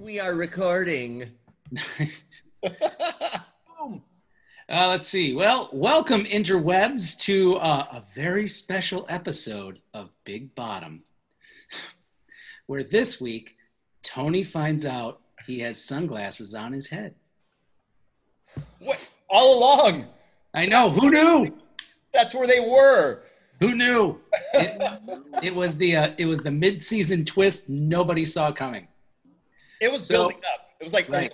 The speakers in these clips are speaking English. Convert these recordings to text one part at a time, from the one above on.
We are recording. Boom. Uh, let's see. Well, welcome interwebs to uh, a very special episode of Big Bottom, where this week Tony finds out he has sunglasses on his head. What? All along. I know. Who knew? That's where they were. Who knew? It, it was the uh, it was the mid-season twist nobody saw coming. It was So- building up. It was like Right.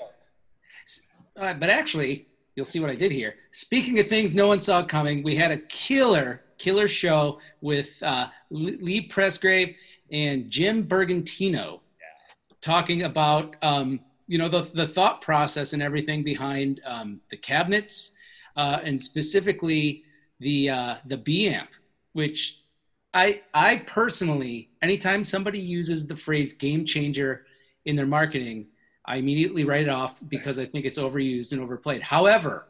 Uh, but actually, you'll see what I did here. Speaking of things no one saw coming, we had a killer, killer show with uh, Lee Presgrave and Jim Bergantino talking about, um, you know, the, the thought process and everything behind um, the cabinets uh, and specifically the uh, the B amp, which I I personally, anytime somebody uses the phrase game changer in their marketing, I immediately write it off because I think it's overused and overplayed. However,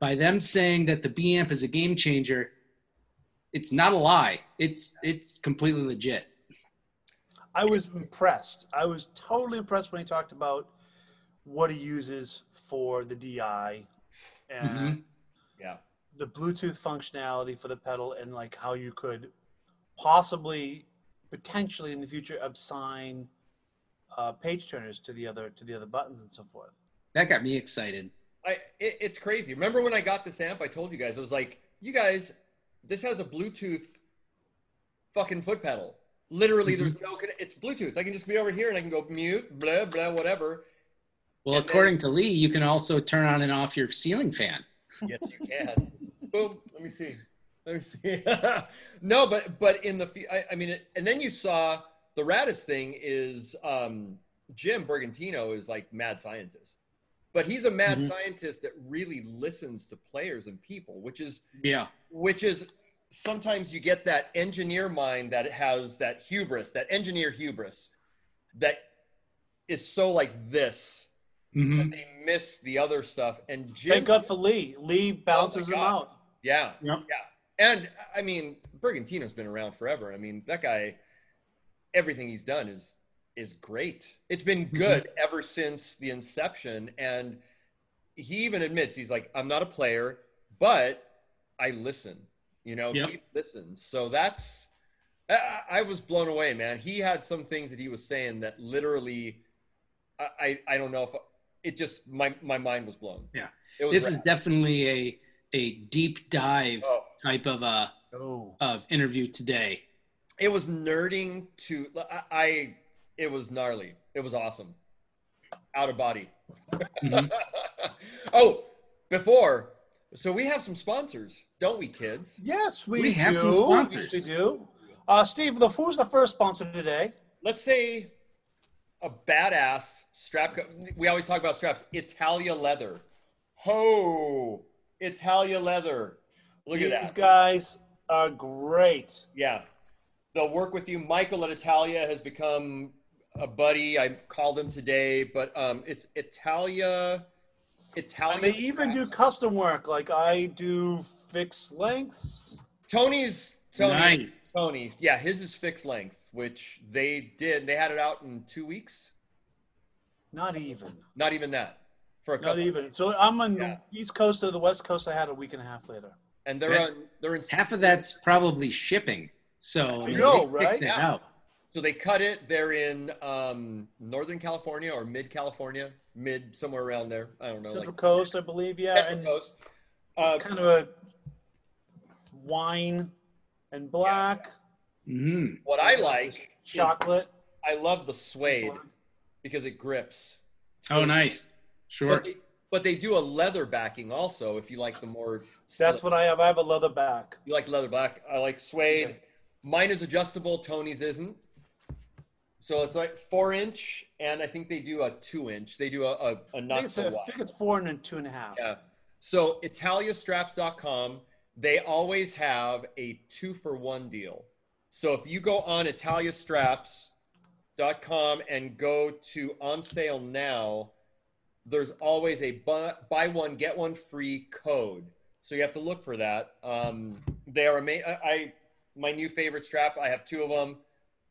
by them saying that the B amp is a game changer, it's not a lie. It's it's completely legit. I was impressed. I was totally impressed when he talked about what he uses for the DI and Mhm. Yeah. The Bluetooth functionality for the pedal and like how you could possibly potentially in the future assign uh, page turners to the other to the other buttons and so forth. That got me excited. I it, it's crazy. Remember when I got this amp? I told you guys I was like, you guys, this has a Bluetooth fucking foot pedal. Literally, Mm-hmm. there's no. It's Bluetooth. I can just be over here and I can go mute, blah blah, whatever. Well, And then- according to Lee, you can also turn on and off your ceiling fan. Yes, you can. Boom. Let me see. Let me see. no, but but in the fe- I, I mean, it, and then you saw the raddest thing is um, Jim Bergantino is like mad scientist, but he's a mad Mhm. scientist that really listens to players and people, which is Yeah. which is sometimes you get that engineer mind that has that hubris, that engineer hubris, that is so like this. hmm that They miss the other stuff, and Jim. Thank God for Lee. Lee bounces him out. Yeah, Yep. yeah. And I mean, Bergantino's been around forever. I mean, that guy, everything he's done is is great. It's been mm-hmm. good ever since the inception. And he even admits he's like, I'm not a player, but I listen. You know, Yep. he listens. So that's I, was blown away, man. He had some things that he was saying that literally, I I, I don't know if it just my my mind was blown. Yeah. was This is definitely a a deep dive Oh. type of uh Oh. of interview today. it was nerding to I, I it was gnarly it was awesome out of body Mhm. oh before so we have some sponsors don't we kids Yes, we, We have do. some sponsors. Yes, we do. Uh, Steve, the, who's the first sponsor today? let's say a badass strap co- we always talk about straps italia leather ho italia leather look These at that These guys are great. Yeah. They'll work with you. Michael at Italia has become a buddy. I called him today, but um, it's Italia. Italia. And they even do custom work. Like I do fixed lengths. Tony's Tony. Nice. Tony. Yeah, his is fixed length, which they did. They had it out in two weeks. Not even. Not even that for a Not custom. even. So I'm on Yeah. the east coast or the west coast. I had a week and a half later. And they're Yeah. on. They're in. Half of that's probably shipping. So I know, right? it Yeah. out. So they cut it. They're in um, Northern California or Mid California, mid somewhere around there. I don't know. Central like Coast, I believe. Yeah, Central and Coast. Uh, kind of a wine and black hmm what I like is chocolate. I love the suede because it grips. Oh, nice. Sure. But they, but they do a leather backing also. If you like the more, That's what I have. I have a leather back. you like leather back. I like suede. Okay. Mine is adjustable. Tony's isn't. So it's like four inch, and I think they do a two inch. They do a, a, a I think, not it's so a, I wide. think it's four and a two and a half. Yeah. So italiastraps.com, they always have a two for one deal. So if you go on italiastraps.com and go to on sale now, there's always a buy, buy one get one free code. So you have to look for that. Um, they are ama- I, I my new favorite strap. I have two of them.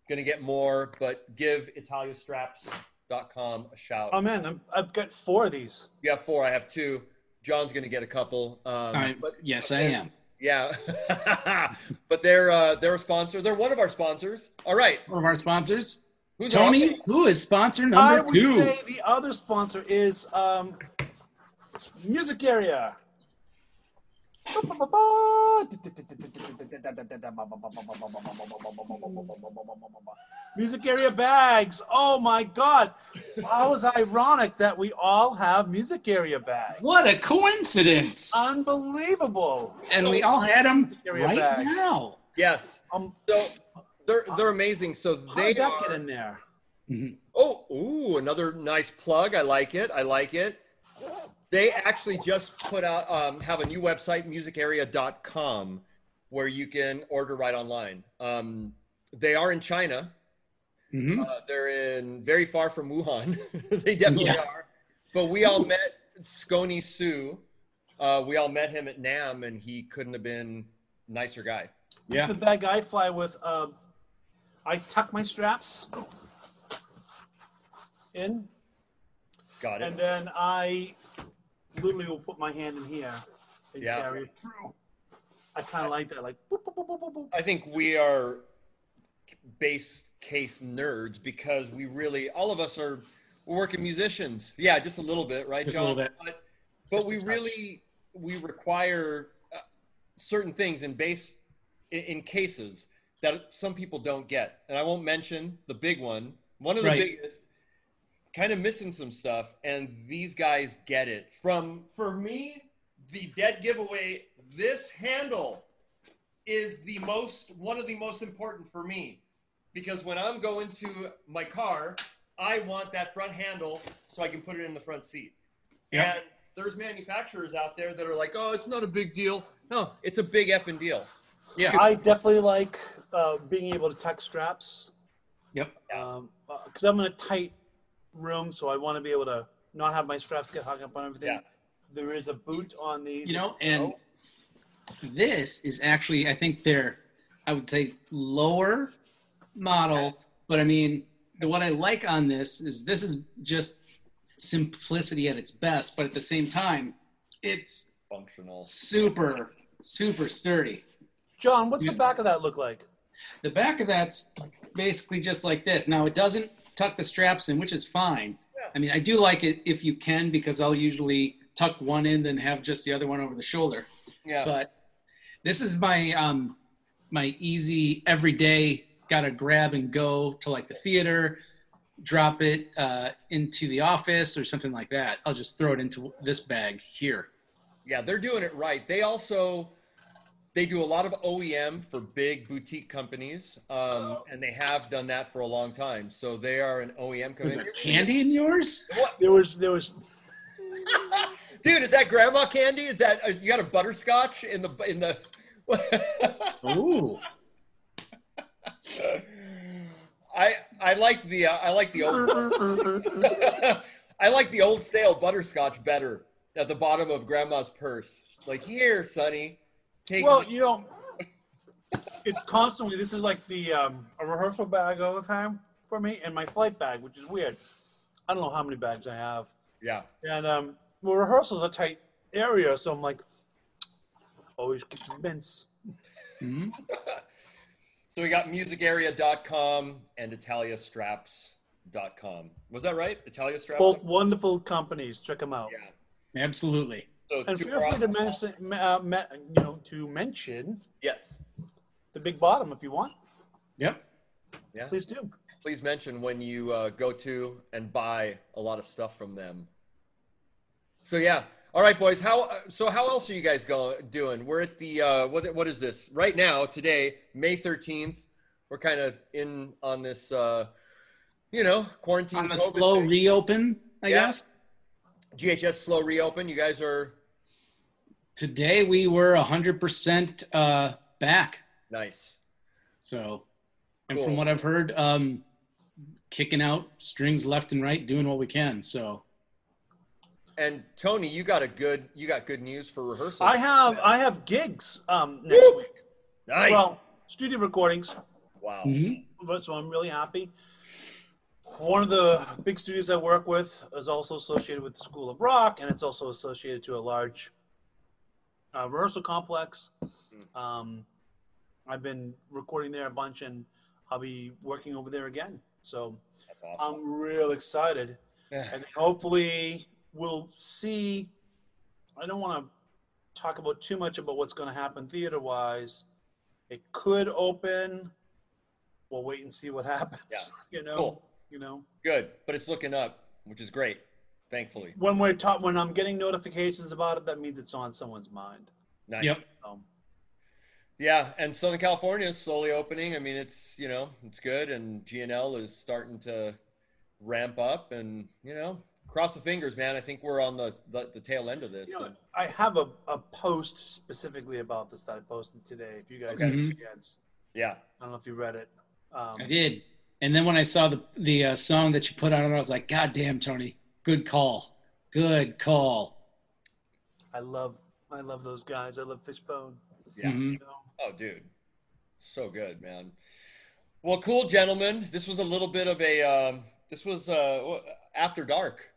Gonna get more, but give italiastraps.com a shout. Oh man, I'm, I've got four of these. you have four. I have two. John's gonna get a couple. Um, I, but yes, I am. yeah, but they're uh, they're a sponsor. They're one of our sponsors. All right, One of our sponsors, who's Tony, our- who is sponsor number I number would two. say the other sponsor is um, Music Area. Music Area bags. Oh my God. How is ironic that we all have Music Area bags. What a coincidence! Unbelievable. and we all had them right bag. now. Yes. Um, So they're they're amazing. So they did are. get in there? Oh, ooh, another nice plug. I like it. I like it. They actually just put out um, have a new website, musicarea.com, where you can order right online. Um, they are in China. hmm Uh, they're in very far from Wuhan. they definitely Yeah. are. But we all met Scony Sue. Uh, we all met him at NAMM, and he couldn't have been a nicer guy. This Yeah. is the bag I fly with. Um, I tuck my straps in, Got it. and then I literally will put my hand in here and Yeah. carry it through. I kind of like that, like. Boop, boop, boop, boop, boop, boop. I think we are bass case nerds because we really, all of us are we're working musicians. Yeah, just a little bit, right, Just a John? little bit. But, but Just a we touch. really we require uh, certain things in bass in, in cases that some people don't get, and I won't mention the big one. One of the Right. biggest, kind of missing some stuff, and these guys get it. From for me, the dead giveaway. This handle is the most one of the most important for me because when I'm going to my car, I want that front handle so I can put it in the front seat. Yeah. And there's manufacturers out there that are like, "Oh, it's not a big deal." No, it's a big effing deal. Yeah. I definitely like uh, being able to tuck straps Yep. because I'm in a tight room, so I want to be able to not have my straps get hung up on everything. Yeah. There is a boot on these. You know, and this is actually, I think they're, I would say, lower model. But I mean, the what I like on this is this is just simplicity at its best, but at the same time, it's Functional. super, super sturdy. John, what's Yeah. the back of that look like? The back of that's basically just like this. Now it doesn't tuck the straps in, which is fine. Yeah. I mean, I do like it if you can because I'll usually tuck one in and have just the other one over the shoulder. Yeah. But this is my um my easy everyday gotta grab and go to like the theater, drop it uh, into the office or something like that. I'll just throw it into this bag here. Yeah, they're doing it right. They also they do a lot of OEM for big boutique companies, um, and they have done that for a long time. So they are an OEM Was company. there candy in yours? What? There was there was Dude, is that grandma candy? Is that uh, you got a butterscotch in the in the? Ooh. I I like the uh, I like the old I like the old stale butterscotch better at the bottom of grandma's purse. Like here, Sonny, take. well, you know, it's constantly. This is like the um, a rehearsal bag all the time for me, and my flight bag, which is weird. I don't know how many bags I have, yeah, and um, well, rehearsal's a tight area, so I'm like, always keep some mints. Mhm. so we got musicarea.com and italiastraps.com. Was that right? Italia Straps. Both wonderful companies. Check them out. Yeah. Absolutely. So And feel free to mention, uh, me, you know, to mention Yeah. the big bottom if you want. Yep. Yeah. Please do. Please mention when you uh, go to and buy a lot of stuff from them. So yeah. All right, boys. How uh, so? How else are you guys going doing? We're at the uh, what? What is this right now? Today, May thirteenth. We're kind of in on this, uh, you know, quarantine. On the COVID slow thing. reopen, I Yeah. guess. GHS slow reopen. You guys are Today we were 100% uh, back. nice. So, and Cool. from what I've heard, um, kicking out strings left and right, doing what we can. So, And Tony, you got a good you got good news for rehearsal. I have I have gigs um, next week. nice. Well, studio recordings. Wow. Mhm. So I'm really happy. One of the big studios I work with is also associated with the School of Rock, and it's also associated to a large uh, rehearsal complex. Um, I've been recording there a bunch, and I'll be working over there again. So awesome. I'm real excited, and hopefully we'll see. I don't want to talk about too much about what's going to happen theater-wise. It could open. We'll wait and see what happens. Yeah. You know. Cool. You know. Good, but it's looking up, which is great. Thankfully. When we're ta- when I'm getting notifications about it, that means it's on someone's mind. Nice. Yep. So, Yeah, and Southern California is slowly opening. I mean, it's you know it's good, and GNL is starting to ramp up, and you know, cross the fingers, man. I think we're on the the, the tail end of this. you know, I have a, a post specifically about this that I posted today. If you guys Okay. have Mhm. a chance, yeah, I don't know if you read it. Um, I did. And then when I saw the the uh, song that you put on it, I was like, God damn, Tony, good call, good call. I love I love those guys. I love Fishbone. yeah. Mhm. Oh, dude, so good, man. Well, cool, gentlemen. This was a little bit of a um, this was uh, after dark.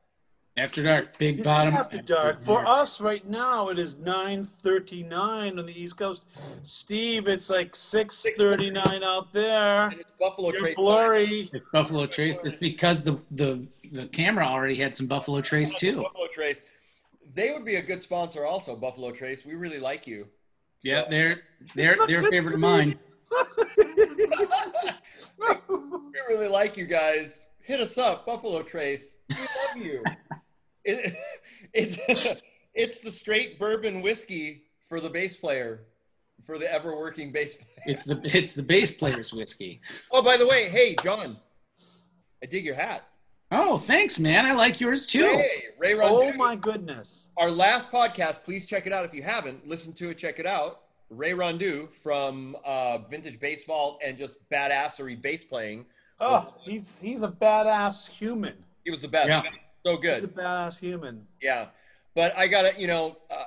After dark, big It's bottom. after dark. For us right now, it is nine thirty nine on the East Coast. Steve, it's like six thirty nine out there. And it's Buffalo You're Trace. blurry. It's Buffalo Trace. It's because the the the camera already had some Buffalo Trace too. Buffalo Trace. They would be a good sponsor, also. Buffalo Trace. We really like you. Yeah, they're they're they're a favorite of mine. we really like you guys. Hit us up, Buffalo Trace. We love you. it, it's it's the straight bourbon whiskey for the bass player, for the ever working bass player. It's the it's the bass player's whiskey. Oh, by the way, hey John, I dig your hat. Oh, thanks, man. I like yours too. Hey, Ray Rondeau. oh my goodness. Our last podcast, please check it out if you haven't. Listen to it, check it out. Ray Rondeau from uh, Vintage Bass Vault and just badassery bass playing. Oh, he's he's a badass human. He was the best. Yeah. So He's a good. badass human. Yeah. But I got to, you know, uh,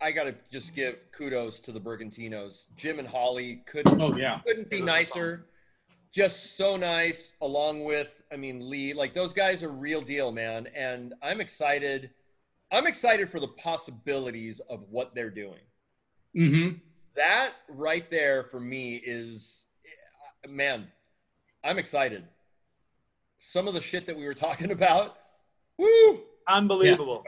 I got to just give kudos to the Bergantinos. Jim and Holly couldn't, Oh yeah. couldn't be nicer. Just so nice, along with, I mean, Lee. Like, those guys are real deal, man. And I'm excited. I'm excited for the possibilities of what they're doing. Mm-hmm. that right there for me is man i'm excited some of the shit that we were talking about woo Unbelievable.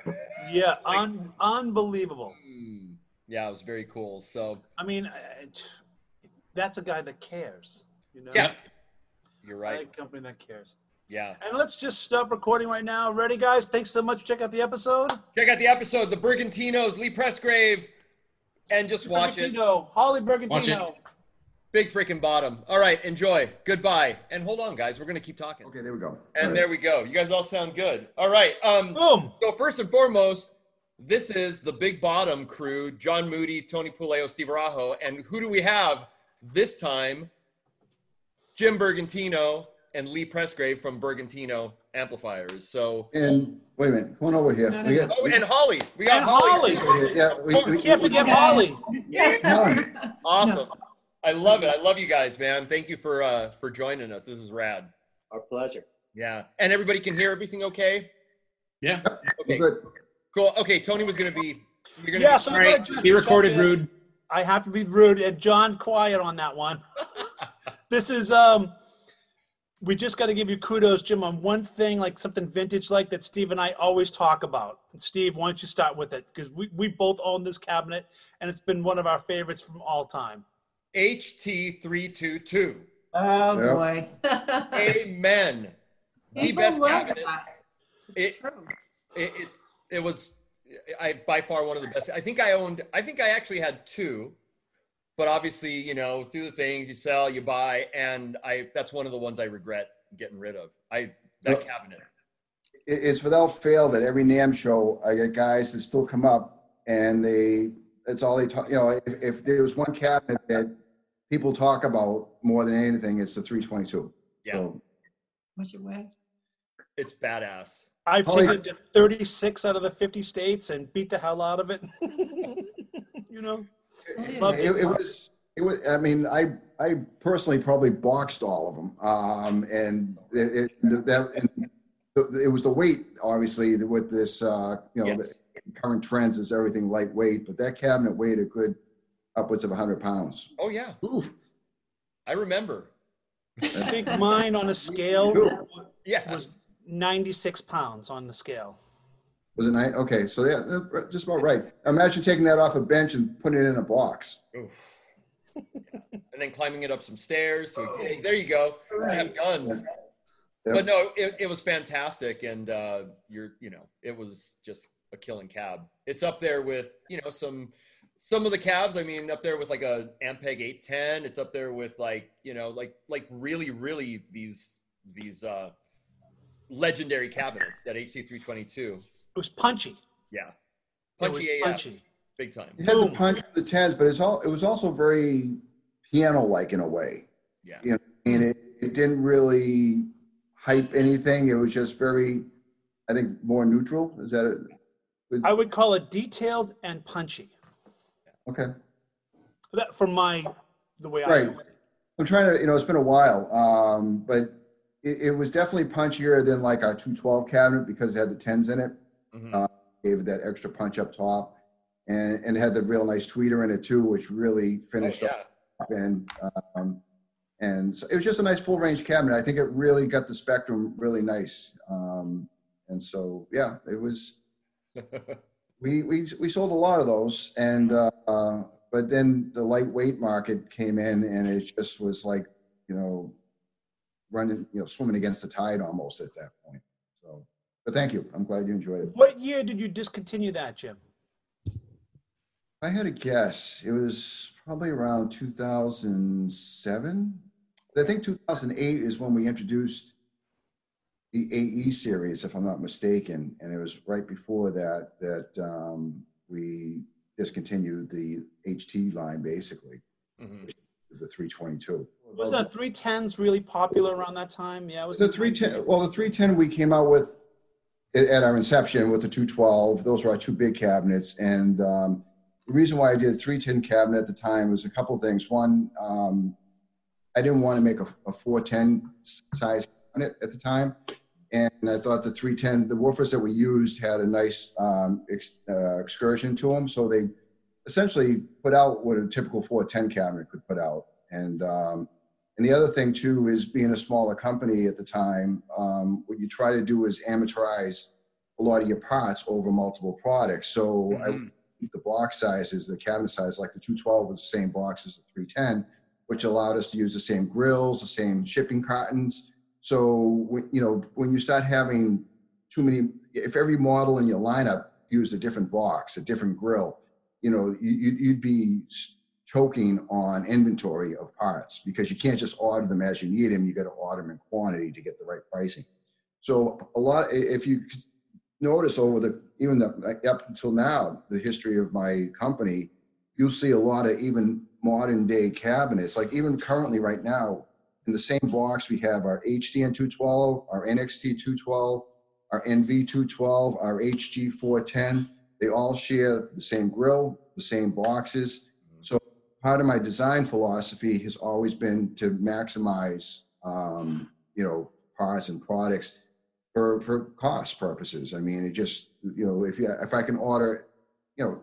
Yeah, un- unbelievable. Mm, yeah it was very cool so I mean, I- I- that's a guy that cares. You know, yeah you're right like a company that cares. yeah And let's just stop recording right now. Ready, guys? Thanks so much. Check out the episode. check out the episode the bergantinos lee Presgrave and just watch it Bergantino, Holly Watch Bergantino. Big freaking bottom all right enjoy goodbye and hold on guys we're gonna keep talking Okay, there we go. and All there we go you guys all sound good all right um Boom. So first and foremost, this is the Big Bottom crew: John Moody, Tony Puleo, Steve Arajo, and who do we have this time? Jim Bergantino and Lee Presgrave from Bergantino Amplifiers. So, And wait a minute, come on over here. We got, oh, and Holly, we got Holly. Holly. yeah, we, we, Can't forget Holly. Yeah. on. Awesome. I love it. I love you guys, man. Thank you for uh, for joining us. This is rad. Our pleasure. Yeah, and everybody can hear everything okay. Yeah. Okay, good. cool. Okay, Tony was gonna be. You're gonna Yeah, be- so All I'm right. gonna just Be recorded, rude. I have to be rude and John quiet on that one. this is um we just got to give you kudos, Jim, on one thing, like something vintage like that Steve and I always talk about. Steve, why don't you start with it? Because we, we both own this cabinet and it's been one of our favorites from all time. HT322. Oh Yeah. boy. Amen. The People best cabinet. that. It, It's true. it, it, it was I by far one of the best. I think I owned. I think I actually had two, but obviously, you know, through the things you sell, you buy, and I that's one of the ones I regret getting rid of. I that Yeah. cabinet. It's without fail that every NAMM show, I get guys that still come up and they, that's all they talk, you know, if, if there was one cabinet that people talk about more than anything, it's the 322. Yeah, So, What's your way? it's badass. I've Holly- taken it to 36 out of the 50 states and beat the hell out of it. you know, Love it, it was, It was, I mean, I, I personally probably boxed all of them. Um, and it, it, that, and the- it was the weight, obviously, with this, uh, you know, Yes. The current trends is everything lightweight, but that cabinet weighed a good upwards of hundred pounds. Oh yeah, Ooh, I remember. I think mine on a scale Yeah. was 96 pounds on the scale. Was it nine? Okay, so yeah, uh, just about right. Imagine taking that off a bench and putting it in a box. Oof. and then climbing it up some stairs to a gig. There you go. I have guns. Yep. But no, it, it was fantastic, and uh, you're, you know, it was just a killing cab. It's up there with, you know, some some of the cabs. I mean, up there with like a Ampeg 810. It's up there with like, you know, like like really, really these these uh, legendary cabinets. That HT322. It was punchy. Yeah, It was punchy AF, punchy. big time. It had the punch of the tens, but it's all, it was also very piano-like in a way. Yeah. You know, and it, it didn't really hype anything. It was just very, I think, more neutral. Is that it? I would call it detailed and punchy. Okay. That from my the way I Right. know it. I'm trying to, you know, it's been a while, um, but it, it was definitely punchier than like a 212 cabinet because it had the tens in it. Mhm. Uh, Gave it that extra punch up top. And, and it had the real nice tweeter in it too, which really Oh, finished yeah. up. And, um, and so it was just a nice full range cabinet. I think it really got the spectrum really nice. Um, and so, yeah, it was, we, we, we sold a lot of those and, uh, uh, but then the lightweight market came in and it just was like, you know, running, you know, swimming against the tide almost at that point. So, but thank you. I'm glad you enjoyed it. What year did you discontinue that, Jim? I had a guess. It was probably around 2007. I think 2008 is when we introduced the AE series, if I'm not mistaken, and it was right before that that um, we discontinued the HT line, basically Mhm. the 322. Was the 310s really popular around that time? Yeah, it was The 310, well, the 310 we came out with at at our inception with the 212. Those were our two big cabinets. And um, the reason why I did 310 cabinet at the time was a couple of things. One, um, I didn't want to make a, a 410 size cabinet at the time. And I thought the 310, the woofers that we used had a nice um, ex, uh, excursion to them. So they essentially put out what a typical 410 cabinet could put out. And um, and the other thing too is being a smaller company at the time, um, what you try to do is amortize a lot of your parts over multiple products. So I Mhm. keep the box sizes, the cabinet size, like the 212 was the same box as the 310, which allowed us to use the same grills, the same shipping cartons. So you know when you start having too many, if every model in your lineup used a different box, a different grill, you know you, you'd you'd be choking on inventory of parts because you can't just order them as you need them. You got to order them in quantity to get the right pricing. So a lot, if you notice over the even the, up until now, the history of my company, you'll see a lot of even modern day cabinets. Like even currently, right now, in the same box, we have our HDN 212, our NXT 212, our NV 212, our HG 410. They all share the same grill, the same boxes. So part of my design philosophy has always been to maximize, um, you know, parts and products for for cost purposes. I mean, it just you know, if you if I can order, you know,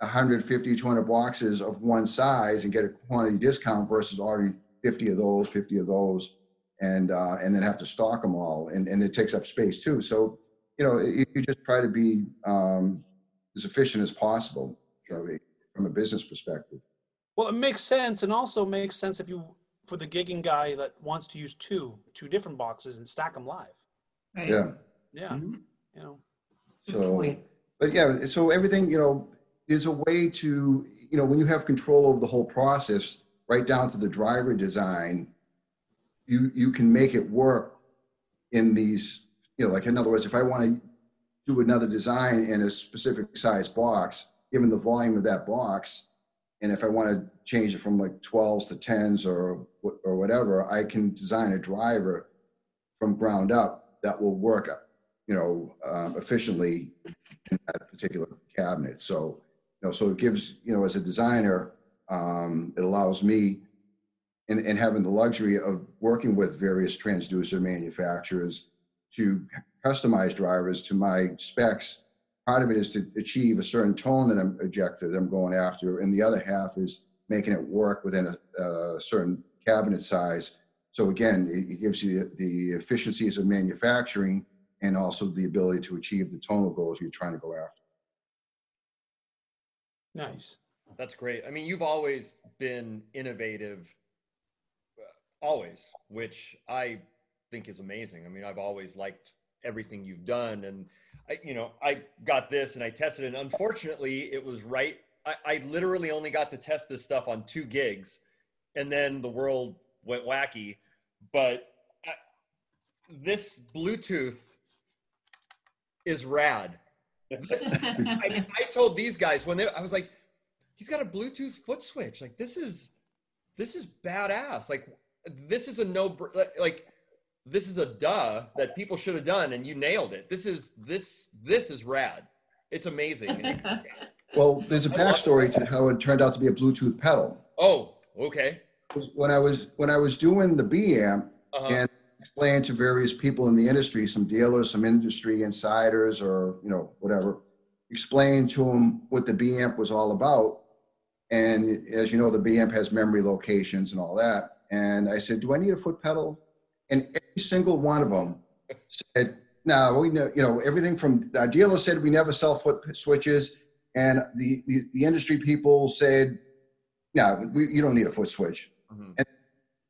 150, 200 boxes of one size and get a quantity discount versus ordering 50 of those, 50 of those, and uh, and then have to stock them all, and and it takes up space too. So you know, you, you just try to be um, as efficient as possible you know, from a business perspective. Well, it makes sense, and also makes sense if you for the gigging guy that wants to use two two different boxes and stack them live. Right. Yeah. Yeah, Mhm. you know. So, but yeah, so everything, you know, there's a way to, you know, when you have control over the whole process, right down to the driver design, you you can make it work in these, you know, like in other words, if I want to do another design in a specific size box, given the volume of that box, and if I want to change it from like 12s to 10s or or whatever, I can design a driver from ground up that will work, you know, um, efficiently in that particular cabinet. So, you know, so it gives, you know, as a designer, Um, it allows me, and, and having the luxury of working with various transducer manufacturers to customize drivers to my specs. Part of it is to achieve a certain tone that I'm objective that I'm going after, and the other half is making it work within a, a certain cabinet size. So again, it, gives you the efficiencies of manufacturing and also the ability to achieve the tonal goals you're trying to go after. Nice. That's great. I mean, you've always been innovative, uh, always, which I think is amazing. I mean, I've always liked everything you've done, and I, you know, I got this and I tested it. And unfortunately, it was right. I, I literally only got to test this stuff on two gigs, and then the world went wacky. But I, this Bluetooth is rad. This- I, I told these guys when they, I was like, he's got a Bluetooth foot switch. Like this is, this is badass. Like this is a no, like this is a duh that people should have done, and you nailed it. This is this this is rad. It's amazing. Well, there's a backstory to how it turned out to be a Bluetooth pedal. oh, okay. When I was when I was doing the B amp Uh-huh. and explained to various people in the industry, some dealers, some industry insiders, or you know whatever, explained to them what the B amp was all about. And as you know, the B amp has memory locations and all that. And I said, "Do I need a foot pedal?" And every single one of them said, "No, we know. You know everything from our dealer said we never sell foot switches." And the, the, the industry people said, no, we, you don't need a foot switch. Mhm.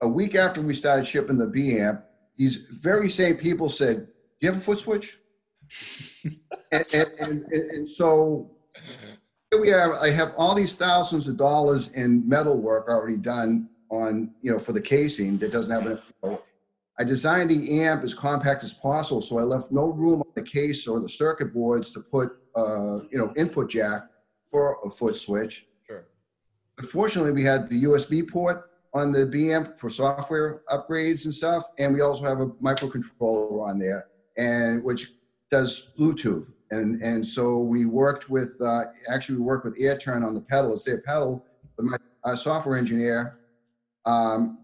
A week after we started shipping the B amp, these very same people said, do you have a foot switch? and, and, and, and so we are. I have all these thousands of dollars in metal work already done on, you know, for the casing that doesn't have an, I designed the amp as compact as possible, so I left no room on the case or the circuit boards to put, uh, you know, input jack for a foot switch. Sure. Unfortunately, we had the USB port on the B amp for software upgrades and stuff, and we also have a microcontroller on there, and which does Bluetooth. And and so we worked with uh, actually we worked with AirTurn on the pedal. It's their pedal, but my uh, software engineer um,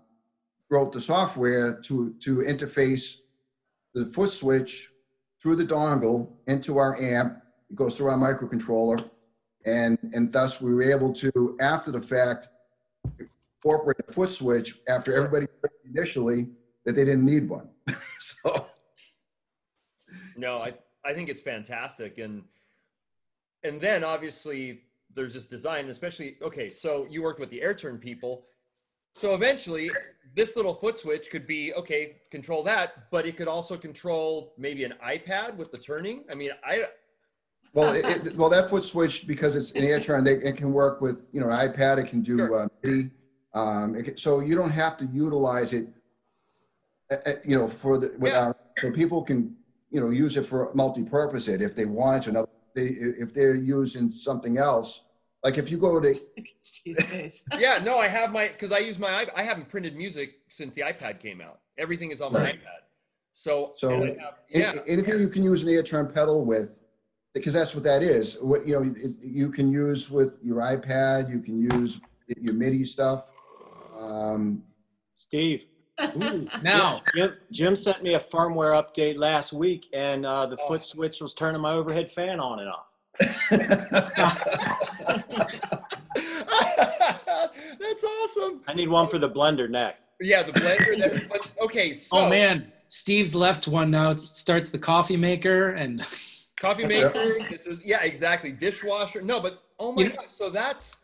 wrote the software to to interface the foot switch through the dongle into our amp. It goes through our microcontroller, and and thus we were able to after the fact incorporate a foot switch after everybody initially that they didn't need one. so No, I, I think it's fantastic. And and then obviously there's this design, especially okay, so you worked with the AirTurn people. So eventually this little foot switch could be okay, control that, but it could also control maybe an iPad with the turning. I mean, I well, it, it, well that foot switch because it's an AirTurn, they, it can work with you know an iPad. It can do Sure. uh, MIDI. Um, it can, so you don't have to utilize it. uh, uh, You know, for the with Yeah. our, so people can you know use it for multi-purpose it if they wanted to. Now, they if they're using something else, like if you go to yeah, no, I have my because I use my iP- I haven't printed music since the iPad came out. Everything is on my Right. iPad. So, So, have- yeah, Anything you can use an AirTurn pedal with, because that's what that is. What, you know, it- you can use with your iPad, you can use your MIDI stuff. Um, Steve. Now, Jim, Jim sent me a firmware update last week, and uh, the foot switch was turning my overhead fan on and off. that's awesome. I need one for the blender next. Yeah, the blender. That's, okay, so oh man, Steve's left one now. It starts the coffee maker and coffee maker. This is yeah, exactly. Dishwasher. No, but oh my You- god. So that's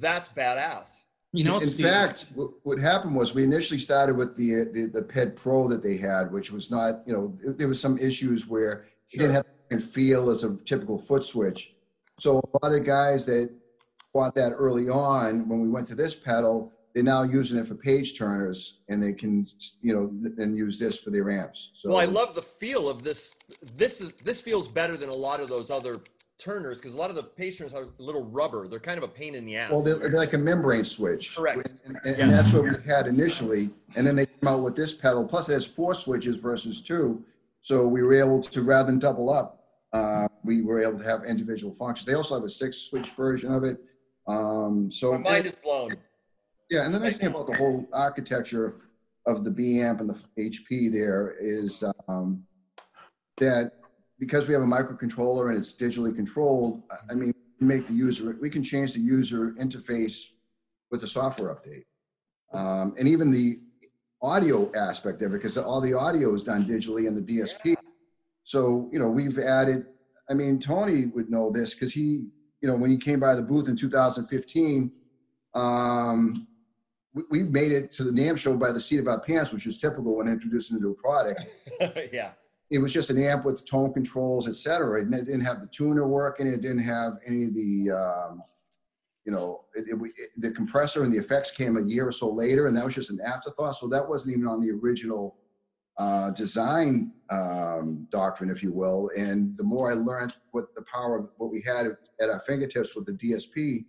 that's badass. You know, In Steve. fact, what, what happened was we initially started with the, the, the PED Pro that they had, which was not, you know, there- there was some issues where it didn't have the feel as a typical foot switch. So a lot of guys that bought that early on, when we went to this pedal, they're now using it for page turners and they can, you know, then use this for their amps. So Well, I love the feel of this. This is this feels better than a lot of those other turners because a lot of the turners are a little rubber. They're kind of a pain in the ass. Well, they're, they're like a membrane switch. Correct. And, and- and that's what we had initially. And then they came out with this pedal. Plus, it has four switches versus two. So we were able to, rather than double up, uh, we were able to have individual functions. They also have a six switch version of it. Um, so. My mind is blown. Yeah, and the nice thing about the whole architecture of the B amp and the HP there is um, that because we have a microcontroller and it's digitally controlled, I- I mean, we make the user, we can change the user interface with a software update. Um, and even the audio aspect of it, because all the audio is done digitally in the DSP. So, you know, we've added, I mean, Tony would know this because he, you know, when he came by the booth in 2015, um, we, we made it to the NAMM show by the seat of our pants, which is typical when introducing a new product. yeah. It was just an amp with tone controls, et cetera. It didn't have the tuner working. It didn't have any of the, um, you know, it, it, it- the compressor and the effects came a year or so later, and that was just an afterthought. So that wasn't even on the original uh, design um, doctrine, if you will. And the more I learned what the power of what we had at our fingertips with the DSP,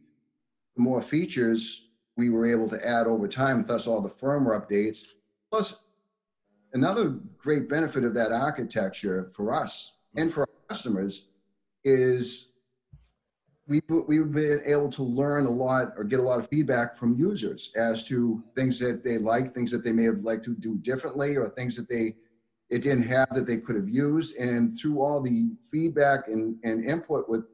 the more features we were able to add over time, thus all the firmware updates. Plus, another great benefit of that architecture for us and for our customers is we, we've been able to learn a lot or get a lot of feedback from users as to things that they like, things that they may have liked to do differently, or things that they it didn't have that they could have used. And through all the feedback and, and input with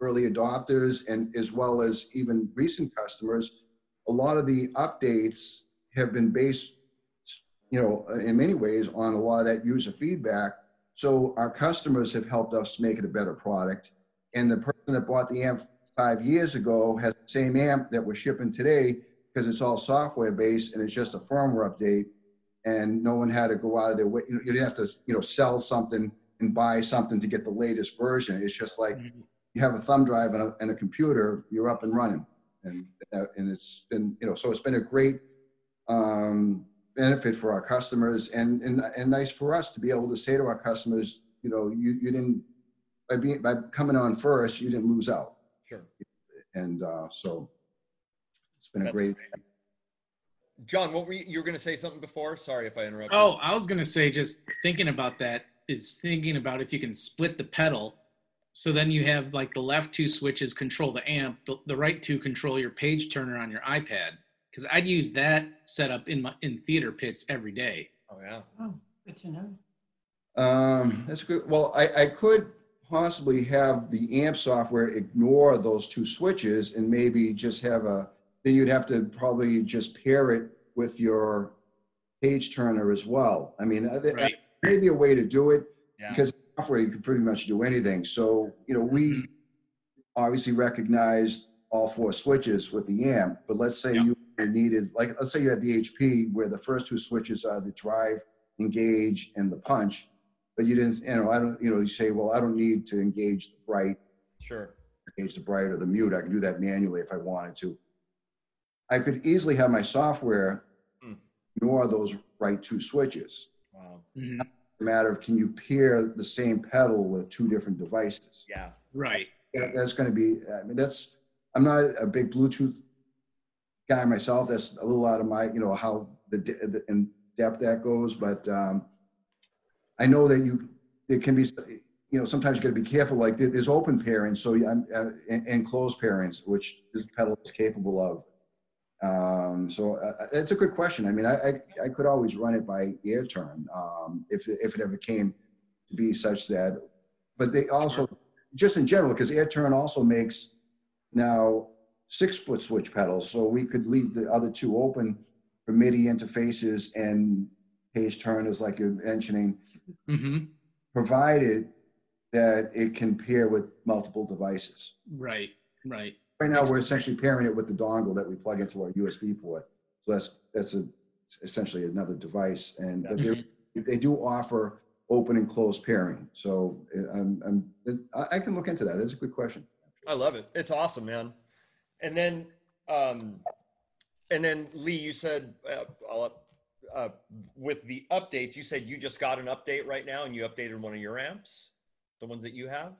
early adopters and as well as even recent customers, a lot of the updates have been based, you know, in many ways on a lot of that user feedback. So our customers have helped us make it a better product. And the person that bought the amp five years ago has the same amp that we're shipping today because it's all software based and it's just a firmware update. And no one had to go out of their way. You know, you didn't have to, you know, sell something and buy something to get the latest version. It's just like you have a thumb drive and a, and a computer, you're up and running. And, uh, and it's been, you know, so it's been a great um, benefit for our customers and, and, and nice for us to be able to say to our customers, you know, you, you didn't, by being, by coming on first, you didn't lose out. Sure. And uh, so it's been a That's great, John, what were you, you were going to say something before? Sorry if I interrupted. Oh, I was gonna say, just thinking about that is thinking about if you can split the pedal, so then you have like the left two switches control the amp, the, the right two control your page turner on your iPad. Because I'd use that setup in my in theater pits every day. Oh yeah. Oh, good to know. um, that's good. Well, I, I could possibly have the amp software ignore those two switches and maybe just have a, then you'd have to probably just pair it with your page turner as well. I mean, uh, Right. maybe a way to do it Yeah. because software you can pretty much do anything. So, you know, we obviously recognized all four switches with the amp, but let's say Yeah. you needed, like, let's say you had the HP where the first two switches are the drive, engage, and the punch, but you didn't, you know, I don't, you know, you say, well, I don't need to engage the bright, Sure. Hmm. ignore those right two switches Wow. Mhm. a matter of can you pair the same pedal with two different devices? Yeah. Right. That- That's going to be, I mean, that's, I'm not a big Bluetooth guy myself. That's a little out of my, you know, how the, the in depth that goes, but um, I know that you, it can be, you know, sometimes you got to be careful. Like there's open pairings, so I'm, uh, and, and closed pairings, which this pedal is capable of. Um, so uh, it's a good question. I mean, I, I, I could always run it by AirTurn um, if, if it ever came to be such that, but they also, just in general, because AirTurn also makes now six foot switch pedals. So we could leave the other two open for MIDI interfaces and page turners like you're mentioning, hmm provided that it can pair with multiple devices. Right. Right. Right now, we're essentially pairing it with the dongle that we plug into our USB port. So that's, that's a, essentially another device. And, but they're, they do offer open and closed pairing. So uh, I'm, I'm, I- I can look into that. That's a good question. I love it. It's awesome, man. And then, um, and then Lee, you said uh, I'll, uh, with the updates, you said you just got an update right now, and you updated one of your amps, the ones that you have.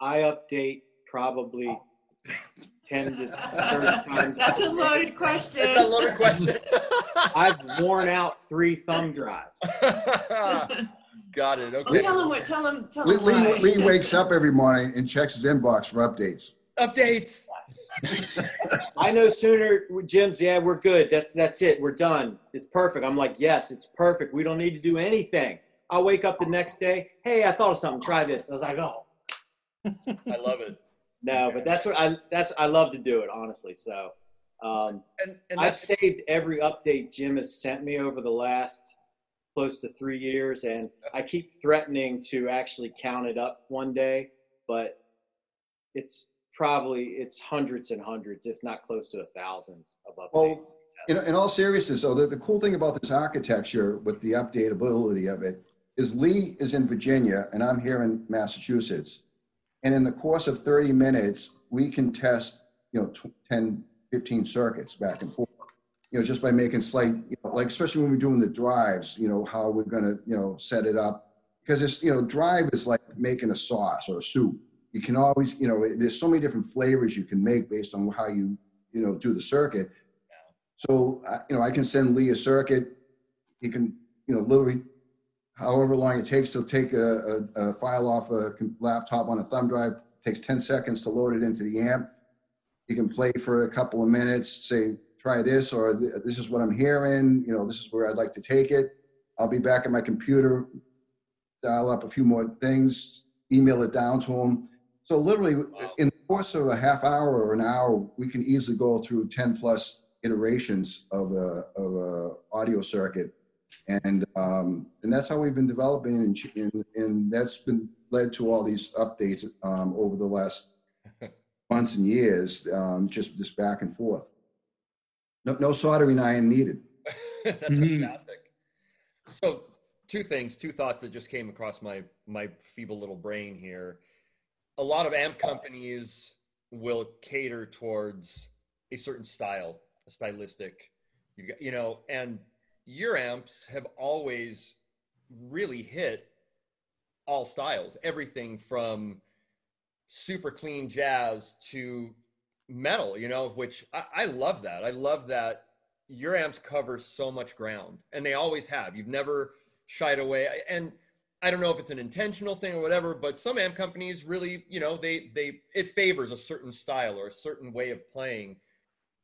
I update probably 10 to 30 times. That's a loaded question. It's a loaded question. I've worn out three thumb drives. got it. Well, Okay. tell him what, tell him, tell Lee, him Lee. Lee wakes up every morning and checks his inbox for updates. Updates. I know sooner. Jim's, yeah, we're good. That's that's it. We're done. It's perfect. I'm like, yes, it's perfect. We don't need to do anything. I'll wake up the next day. Hey, I thought of something. Try this. I was like, oh I love it. no, but that's what I that's I love to do it honestly. So um, And and I've saved every update Jim has sent me over the last close to three years, and I keep threatening to actually count it up one day, but it's probably it's hundreds and hundreds, if not close to a thousands of updates. Well, in, in all seriousness, though, the, the cool thing about this architecture with the updatability of it is Lee is in Virginia and I'm here in Massachusetts. And in the course of 30 minutes, we can test, you know, tw- 10, 15 circuits back and forth. You know, just by making slight, you know, like especially when we're doing the drives, you know, how we're gonna, you know, set it up. Because it's, you know, drive is like making a sauce or a soup. You can always, you know, there's so many different flavors you can make based on how you, you know, do the circuit. So, you know, I can send Lee a circuit. He can, you know, literally, however long it takes to take a, a, a file off a laptop on a thumb drive, takes 10 seconds to load it into the amp. You can play for a couple of minutes, say, try this, or this is what I'm hearing, you know, this is where I'd like to take it. I'll be back at my computer, dial up a few more things, email it down to him. So literally, in the course of a half hour or an hour, we can easily go through 10 plus iterations of a, of a audio circuit. And, um, and that's how we've been developing and, and, and that's been led to all these updates, um, over the last months and years, um, just, just back and forth. No, no soldering iron needed. That's Mhm. fantastic. So, two things, two thoughts that just came across my my feeble little brain here. A lot of amp companies will cater towards a certain style, a stylistic, you you know, and your amps have always really hit all styles, everything from super clean jazz to metal, you know, which I, I love that. I love that your amps cover so much ground and they always have. You've never shied away. And I don't know if it's an intentional thing or whatever, but some amp companies really, you know, they they it favors a certain style or a certain way of playing.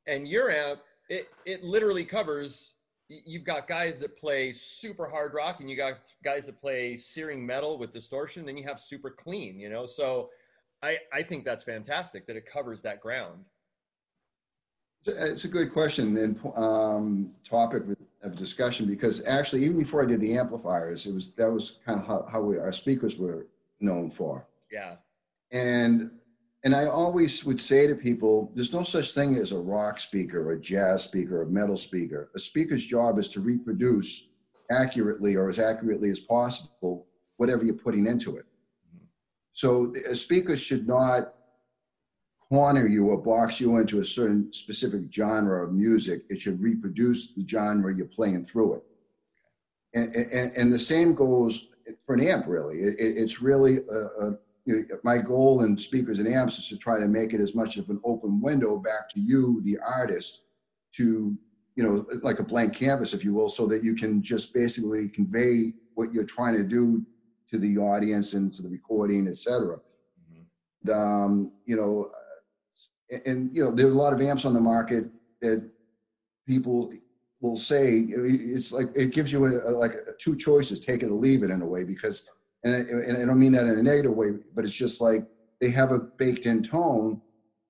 And your amp, it it literally covers you've got guys that play super hard rock and you got guys that play searing metal with distortion, then you have super clean, you know. So I I think that's fantastic that it covers that ground. It's a good question and um, topic of discussion because actually, even before I did the amplifiers, it was that was kind of how, how we, our speakers were known for. Yeah. And and I always would say to people, there's no such thing as a rock speaker, a jazz speaker, a metal speaker. A speaker's job is to reproduce accurately or as accurately as possible whatever you're putting into it. Mm-hmm. So a speaker should not corner you or box you into a certain specific genre of music. It should reproduce the genre you're playing through it. And, and, and the same goes for an amp, really. It, it- it's really a, a, you know, my goal in speakers and amps is to try to make it as much of an open window back to you, the artist, to, you know, like a blank canvas, if you will, so that you can just basically convey what you're trying to do to the audience and to the recording, et cetera um, you know, uh, and, you know, there are a lot of amps on the market that people will say it's like it gives you a, a- like two choices, take it or leave it in a way because, and I, and I don't mean that in a negative way, but it's just like they have a baked-in tone,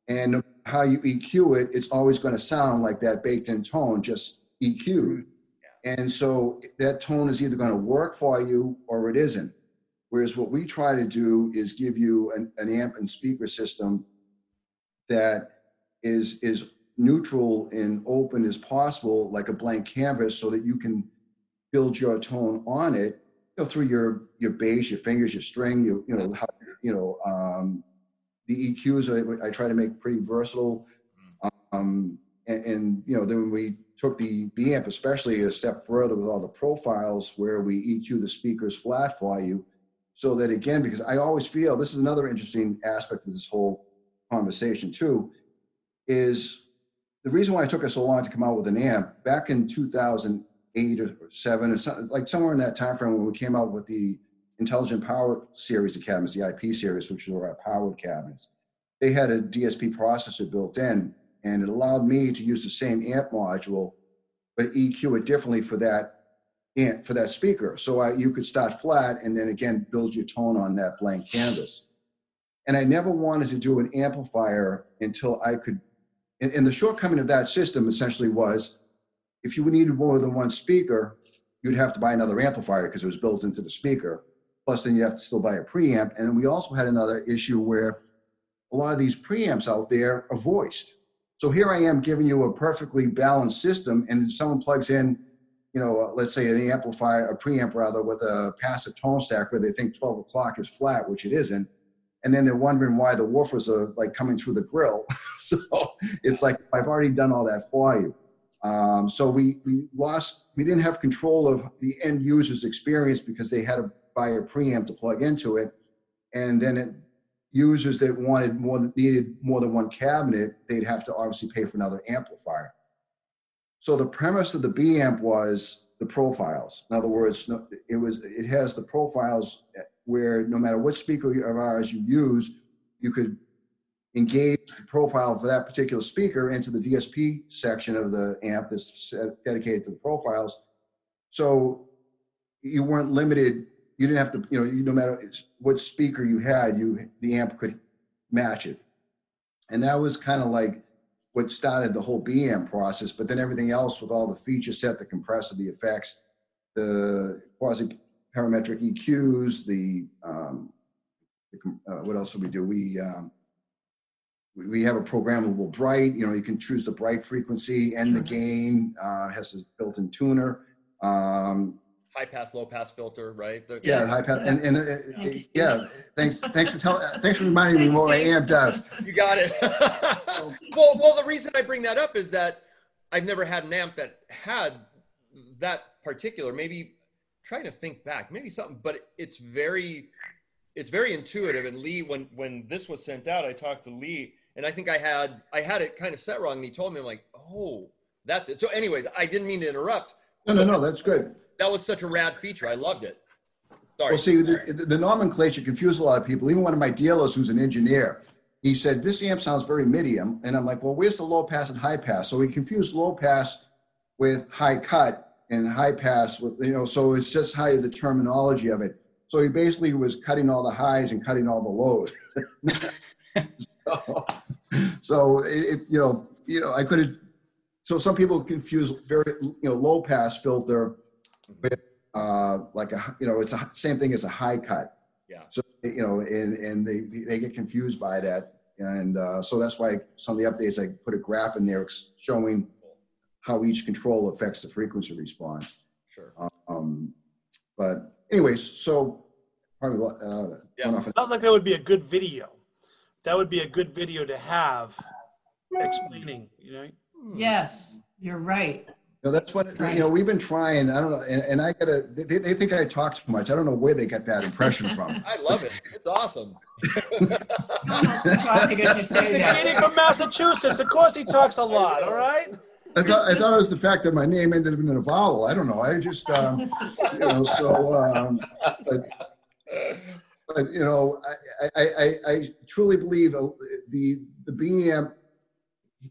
and how you EQ it, it's always going to sound like that baked-in tone, just EQ'd. Mm-hmm. And so that tone is either going to work for you or it isn't. Whereas what we try to do is give you an, an amp and speaker system that is is neutral and open as possible, like a blank canvas, so that you can build your tone on it, you know, through your your bass, your fingers, your string, you you know how you know um, the EQs. I, I try to make pretty versatile, um, and, and you know then we took the B amp especially a step further with all the profiles where we EQ the speakers flat for you so that again because i always feel this is another interesting aspect of this whole conversation too is the reason why it took us so long to come out with an amp back in 2008 or 7 or something like somewhere in that time frame when we came out with the intelligent power series of cabinets the ip series which were our powered cabinets they had a DSP processor built in, and it allowed me to use the same amp module, but EQ it differently for that amp for that speaker. So I, you could start flat and then again build your tone on that blank canvas. And I never wanted to do an amplifier until I could. And, and the shortcoming of that system essentially was, if you needed more than one speaker, you'd have to buy another amplifier because it was built into the speaker. Plus, then you'd have to still buy a preamp. And we also had another issue where a lot of these preamps out there are voiced. So here I am giving you a perfectly balanced system, and someone plugs in, you know, uh, let's say an amplifier, a preamp rather, with a passive tone stack where They think 12 o'clock is flat, which it isn't, and then they're wondering why the woofers are like coming through the grill. so it's like I've already done all that for you. Um, so we we lost, we didn't have control of the end user's experience because they had to buy a preamp to plug into it, and then it users that wanted more needed more than one cabinet, they'd have to obviously pay for another amplifier. So the premise of the B amp was the profiles. In other words, it was it has the profiles where no matter what speaker of ours you use, you could engage the profile for that particular speaker into the DSP section of the amp that's dedicated to the profiles. So you weren't limited you didn't have to, you know, you, no matter what speaker you had, you the amp could match it, and that was kind of like what started the whole B amp process. But then everything else with all the feature set, the compressor, the effects, the quasi parametric EQs, the, um, the uh, what else do we do? We um, we, we have a programmable bright. You know, you can choose the bright frequency and the gain. Uh, has a built-in tuner. Um, High pass, low pass filter, right? The- yeah, high pass, and, and, uh, Thank you, yeah, thanks, thanks for telling, thanks for reminding me what my Thanks, amp does. You got it. well, well, the reason I bring that up is that I've never had an amp that had that particular. Maybe trying to think back, maybe something, but it's very, it's very intuitive. And Lee, when when this was sent out, I talked to Lee, and I think I had I had it kind of set wrong. And he told me, I'm like, oh, that's it. So, anyways, I didn't mean to interrupt. No, no, no, that's good. That was such a rad feature. I loved it. Sorry. Well, see, the, the nomenclature confused a lot of people. Even one of my dealers who's an engineer, he said, this amp sounds very medium. And I'm like, well, where's the low pass and high pass? So he confused low pass with high cut and high pass with, you know, so it's just how the terminology of it. So he basically was cutting all the highs and cutting all the lows. so, so it, you know, you know, I could have, so some people confuse very, you know, low pass filter with uh, like a, you know, it's the same thing as a high cut. Yeah. So, you know, and, and they, they get confused by that. And uh, so that's why some of the updates, I put a graph in there showing how each control affects the frequency response. Sure. Um, but anyways, so probably, uh, Yeah. went off- Sounds like that would be a good video. That would be a good video to have explaining, you know? Yes, you're right. No, that's what, you know, we've been trying, I don't know, and, and I gotta, they, they think I talk too much. I don't know where they got that impression from. I love it. It's awesome. John has because you say The Canadian that. from Massachusetts, of course he talks a lot, all right? I thought, I thought it was the fact that my name ended up in a vowel. I don't know. I just, um, you know, so, um, but, but, you know, I, I, I, I truly believe the, the B amp,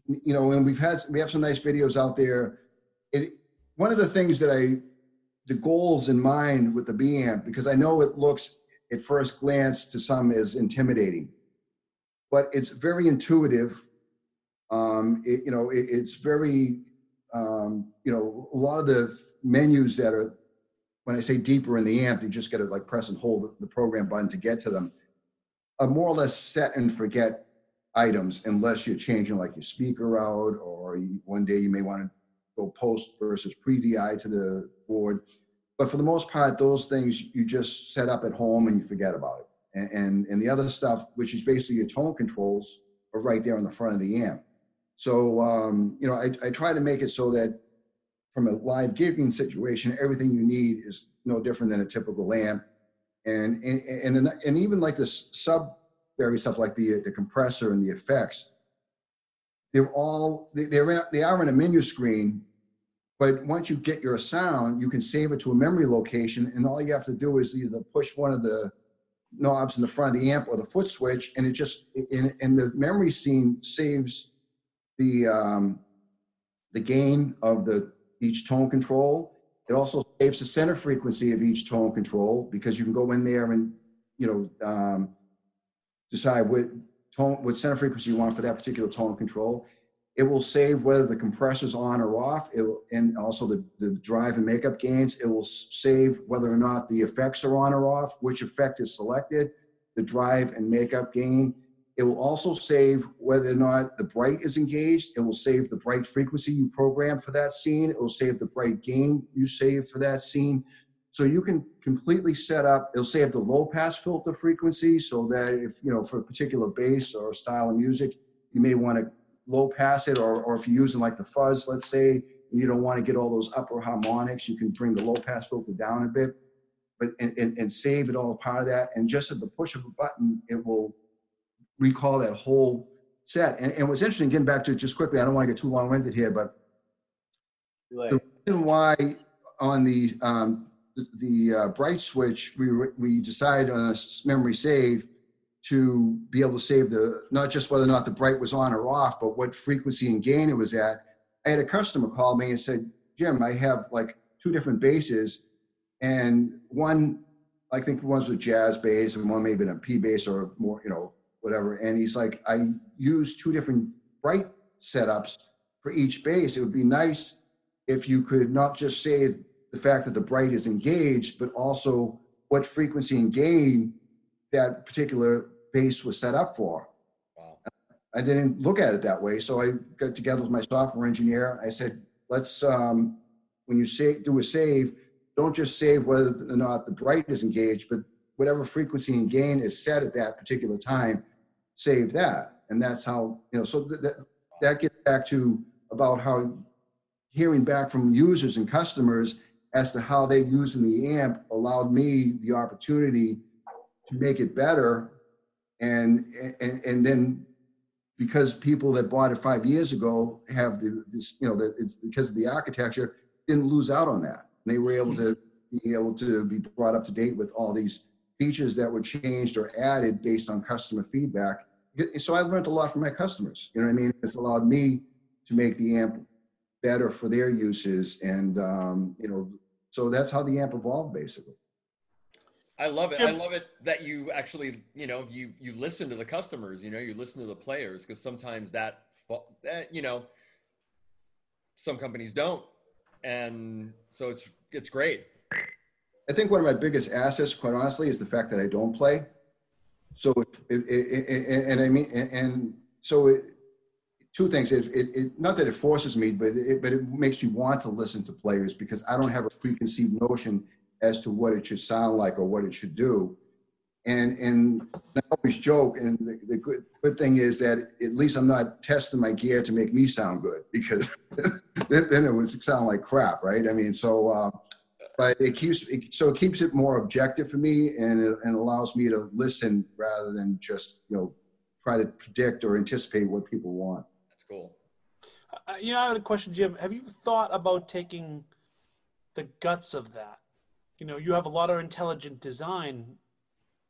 you know, and we've had, we have some nice videos out there. It, one of the things that I, the goals in mind with the B amp, because I know it looks at first glance to some as intimidating, but it's very intuitive. Um, it, you know, it, it's very, um, you know, a lot of the menus that are, when I say deeper in the amp, you just got to like press and hold the program button to get to them, are more or less set and forget items unless you're changing like your speaker out or you, one day you may want to go post versus pre DI to the board. But for the most part, those things you just set up at home and you forget about it. And, and, and the other stuff, which is basically your tone controls, are right there on the front of the amp. So, um, you know, I, I try to make it so that from a live gigging situation, everything you need is no different than a typical amp. And, and, and, and even like the sub area stuff like the, the compressor and the effects, they're all, they, they're, in- they are in a menu screen, but once you get your sound, you can save it to a memory location and all you have to do is either push one of the knobs in the front of the amp or the foot switch, and it just and, and the memory scene saves the um, the gain of the each tone control. It also saves the center frequency of each tone control because you can go in there and you know um, decide what tone what center frequency you want for that particular tone control. It will save whether the compressor's on or off, it will, and also the, the drive and makeup gains. It will save whether or not the effects are on or off, which effect is selected, the drive and makeup gain. It will also save whether or not the bright is engaged. It will save the bright frequency you program for that scene. It will save the bright gain you save for that scene. So you can completely set up, it'll save the low pass filter frequency so that if, you know, for a particular bass or style of music, you may want to low pass it, or, or if you're using like the fuzz, let's say, you don't want to get all those upper harmonics, you can bring the low pass filter down a bit, but and, and, and save it all part of that. And just at the push of a button, it will recall that whole set. And, and what's interesting, getting back to it just quickly, I don't want to get too long winded here, but the reason why on the um, the, uh, bright switch we we decided on a memory save to be able to save the not just whether or not the bright was on or off, but what frequency and gain it was at. I had a customer call me and said, "Jim, I have like two different basses, and one I think one's with jazz bass and one maybe in a P bass or more, you know, whatever." And he's like, "I use two different bright setups for each bass. It would be nice." if you could not just say the fact that the bright is engaged, but also what frequency and gain that particular bass was set up for. Wow. I didn't look at it that way, so I got together with my software engineer. I said, let's, um, when you say, do a save, don't just save whether or not the bright is engaged, but whatever frequency and gain is set at that particular time, save that. And that's how, you know, so that, that, that gets back to about how hearing back from users and customers as to how they using the amp allowed me the opportunity to make it better and and, and then because people that bought it five years ago have the this you know that it's because of the architecture didn't lose out on that they were able to be able to be brought up to date with all these features that were changed or added based on customer feedback so i learned a lot from my customers you know what i mean it's allowed me to make the amp better for their uses and um, you know so that's how the amp evolved basically I love it. I love it that you actually, you know, you you listen to the customers. You know, you listen to the players because sometimes that, that, you know, some companies don't, and so it's it's great. I think one of my biggest assets quite honestly is the fact that i don't play. So it, it, it, and i mean and, so two things. It, not that it forces me but it, but it makes me want to listen to players because i don't have a preconceived notion as to what it should sound like or what it should do. And and I always joke, and the, the good, good thing is that at least I'm not testing my gear to make me sound good because then, then it would sound like crap, right? I mean, so uh, but it keeps it, so it keeps it more objective for me, and it and allows me to listen rather than just you know try to predict or anticipate what people want. That's cool. Uh, you know, I had a question, Jim. Have you thought about taking the guts of that? You know, you have a lot of intelligent design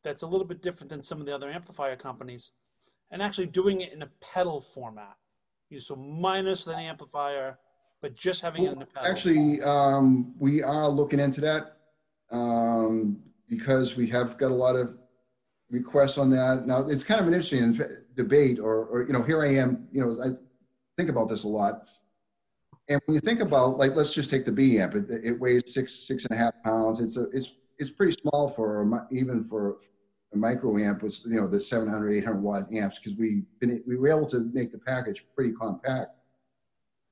that's a little bit different than some of the other amplifier companies, and actually doing it in a pedal format. You so minus an amplifier, but just having it in a pedal. Actually, um, we are looking into that um, because we have got a lot of requests on that. Now, it's kind of an interesting debate, or, or you know, here I am. You know, I think about this a lot. And when you think about, like, let's just take the B amp. It, it weighs six six and a half pounds. It's a it's it's pretty small for even for a micro amp was you know the 700 800 watt amps because we've been we were able to make the package pretty compact.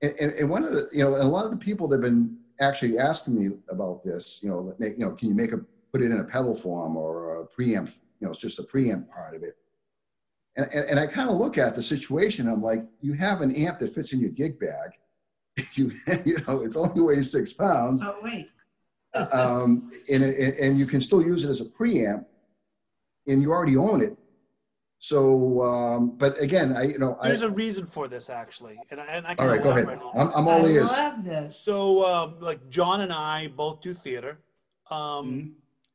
And, and, and one of the, you know, a lot of the people that have been actually asking me about this, you know, make, you know, can you make a, put it in a pedal form or a preamp, you know, it's just a preamp part of it. And, and, and I kind of look at the situation, I'm like, you have an amp that fits in your gig bag. you, you know, it's only weighs six pounds. Oh, wait. Um, and, and you can still use it as a preamp and you already own it. So, um, but again, I, you know, There's a reason for this actually, and I, and I can all right, go ahead. elaborate on it. I'm, I'm all I ears. love this. So, um, like John and I both do theater. Um, Mhm.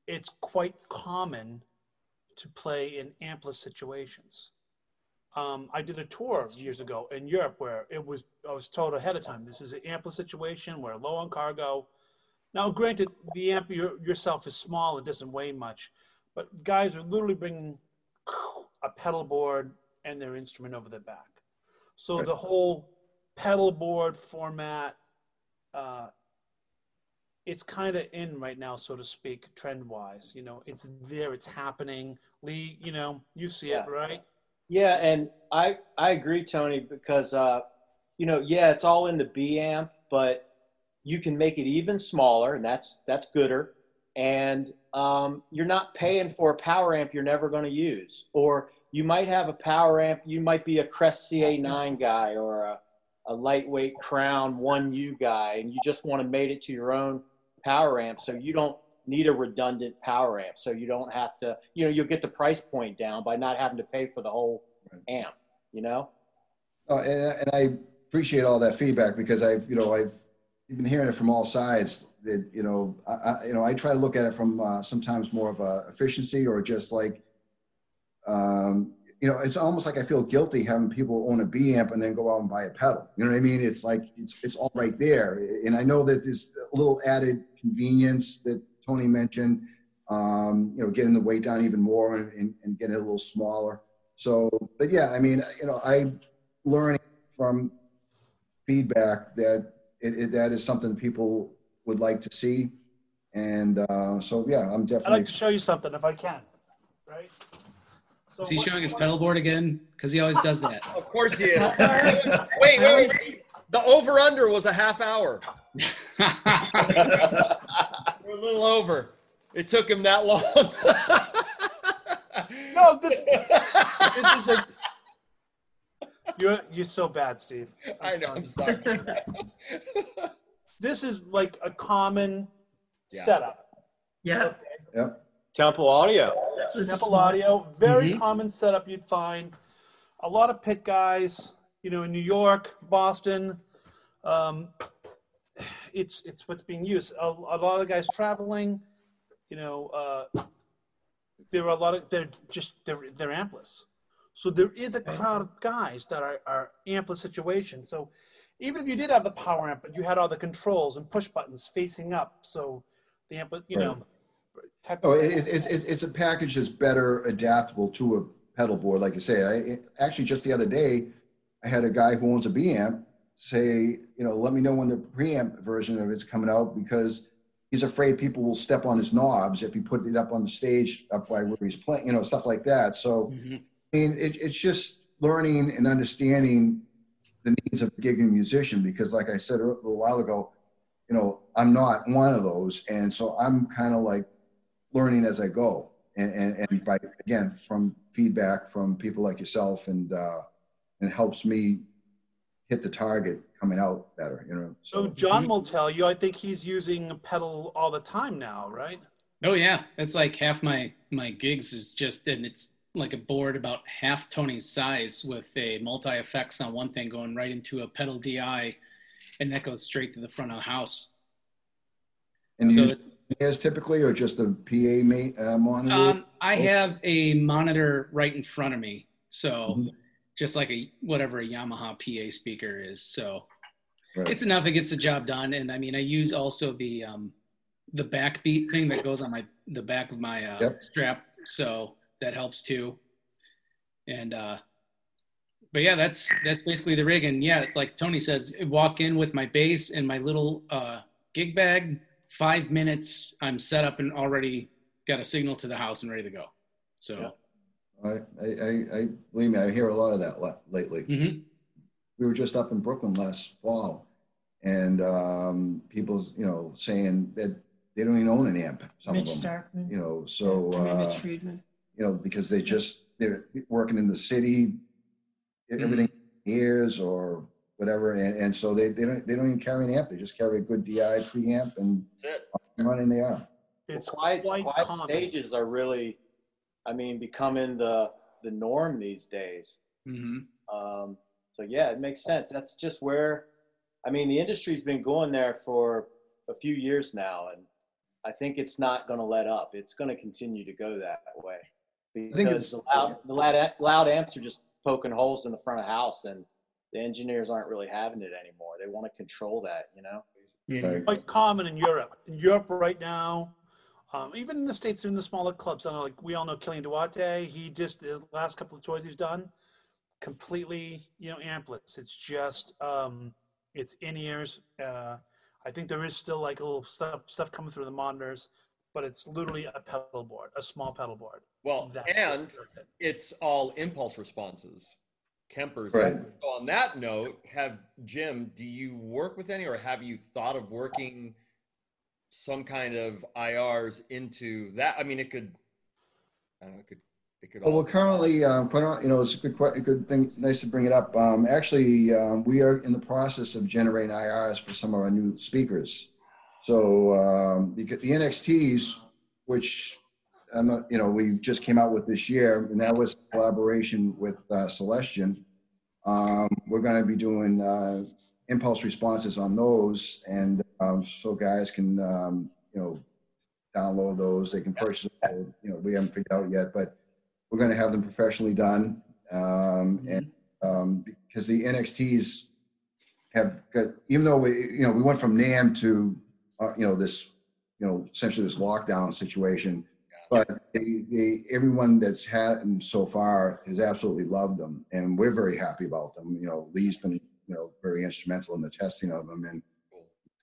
It's quite common to play in ampless situations. Um, I did a tour years ago in Europe where it was I was told ahead of time this is an ampless situation. We're low on cargo. Now, granted, the amp your, yourself is small; it doesn't weigh much, but guys are literally bringing a pedal board and their instrument over their back. So Right. the whole pedal board format, uh, it's kind of in right now, so to speak, trend wise. You know, it's there, it's happening. Lee, you know, you see it, right? Yeah, and I I agree, Tony, because uh, you know, yeah, it's all in the B amp, but you can make it even smaller, and that's that's gooder. And um, you're not paying for a power amp you're never going to use, or you might have a power amp. You might be a Crest CA9 guy or a, a lightweight Crown One U guy, and you just want to mate it to your own power amp, so you don't need a redundant power amp. So you don't have to, you know, you'll get the price point down by not having to pay for the whole amp. You know. Oh, and, and I appreciate all that feedback because I've, you know, I've been hearing it from all sides. That you know, I, I you know, I try to look at it from uh, sometimes more of a efficiency or just like, um, you know, it's almost like I feel guilty having people own a B amp and then go out and buy a pedal. You know what I mean? It's like it's it's all right there, and I know that this little added convenience that Tony mentioned. Um, you know, getting the weight down even more and, and, and getting it a little smaller. So, but yeah, I mean, you know, I learning from feedback that it, it, that is something people would like to see. And uh, so, yeah, I'm definitely. I'd like to show you something if I can, right? So Is he showing his pedal board again? Because he always does that. Of course he is. That's all right. wait, wait, wait, wait. The over under was a half hour. We're a little over. It took him that long. No, this, this is a. You're you're so bad, Steve. I know. I'm sorry. This is like a common Yeah. setup. Yeah. Yep. Temple Audio. This Temple small- audio, very Mhm. common setup you'd find. A lot of pit guys, you know, in New York, Boston. Um, it's it's what's being used. A, a lot of guys traveling, you know, uh, there are a lot of they're just they're they're ampless. So there is a crowd of guys that are are ampless situations. So even if you did have the power amp, but you had all the controls and push buttons facing up, so the amp, you know, type Oh, of it, it, it's it's a package that's better adaptable to a pedal board, like you say. I it, actually just the other day, I had a guy who owns a B amp say, you know, let me know when the preamp version of it's coming out because he's afraid people will step on his knobs if he put it up on the stage up by where he's playing, you know, stuff like that. So, Mhm. I mean, it, it's just learning and understanding the needs of a gigging musician because, like I said a little while ago, you know, I'm not one of those, and so I'm kind of like learning as I go, and, and, and by again from feedback from people like yourself, and uh, and helps me hit the target coming out better, you know. So John will tell you. I think he's using a pedal all the time now, right? Oh yeah, that's like half my my gigs is just and it's like a board about half Tony's size with a multi effects on one thing going right into a pedal DI, and that goes straight to the front of the house. and you So use ears typically, or just the PA ma- uh, monitor? um, I have a monitor right in front of me, so Mhm. just like a whatever a Yamaha PA speaker is. So Right. it's enough. It gets the job done. And I mean, I use also the um, the backbeat thing that goes on my the back of my uh, Yep. strap, so that helps too. And uh, but yeah, that's that's basically the rig. And yeah, like Tony says, walk in with my bass and my little uh, gig bag. Five minutes, I'm set up and already got a signal to the house and ready to go. So. Yeah. I, I, I, I believe me, I hear a lot of that la- lately. mhm. we were just up in Brooklyn last fall, and um, people, you know, saying that they don't even own an amp. Some Mitch of them, Starkman. you know, so I uh, Mitch Friedman. you know because they just they're working in the city, Mm-hmm. everything ears or whatever, and, and so they, they don't they don't even carry an amp. They just carry a good DI preamp and That's it. running they are. It's quiet, quite quiet common. stages are really, I mean, becoming the the norm these days. Mhm. Um, so yeah, it makes sense. That's just where, I mean, the industry's been going there for a few years now, and I think it's not going to let up. It's going to continue to go that way think because it's- the loud, the loud, loud amps are just poking holes in the front of the house and the engineers aren't really having it anymore. They want to control that, you know? Right. quite common in Europe. In Europe right now, um, even in the states, in the smaller clubs, I know, like we all know Kilian Duarte. He just his last couple of tours he's done, completely, you know, ampless. It's just, um, it's in ears. Uh, I think there is still like a little stuff stuff coming through the monitors, but it's literally a pedal board, a small pedal board. Well, That's and it. it's all impulse responses. Kemper's. Right. So on that note, have Jim, do you work with any or have you thought of working some kind of IRs into that? I mean, it could, I don't know, it could, it could. Well, we're currently, um, you know, it's a good, que- a good thing, nice to bring it up. Um, actually, um, we are in the process of generating IRs for some of our new speakers. So, um, because the NXTs, which I'm not, you know, we just came out with this year, and that was collaboration with, uh, Celestion. Um, we're gonna be doing, uh, impulse responses on those, and, um, so guys can, um, you know, download those, they can purchase, them, you know, we haven't figured out yet, but we're going to have them professionally done. Um, and um, because the NXTs have got, even though we, you know, we went from NAMM to, uh, you know, this, you know, essentially this lockdown situation, but they, they, everyone that's had them so far has absolutely loved them, and we're very happy about them. You know, Lee's been, you know, very instrumental in the testing of them and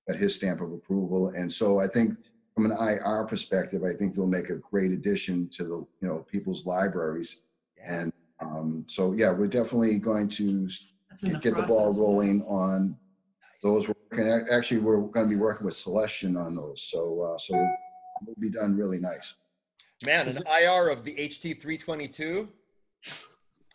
got his stamp of approval. And so I think from an IR perspective, I think they'll make a great addition to the, you know, people's libraries. And um, so, yeah, we're definitely going to in the get the ball rolling on those. Working- Actually, we're going to be working with Celestion on those. So, uh, so we'll be done really nice. Man, an IR of the HT 322.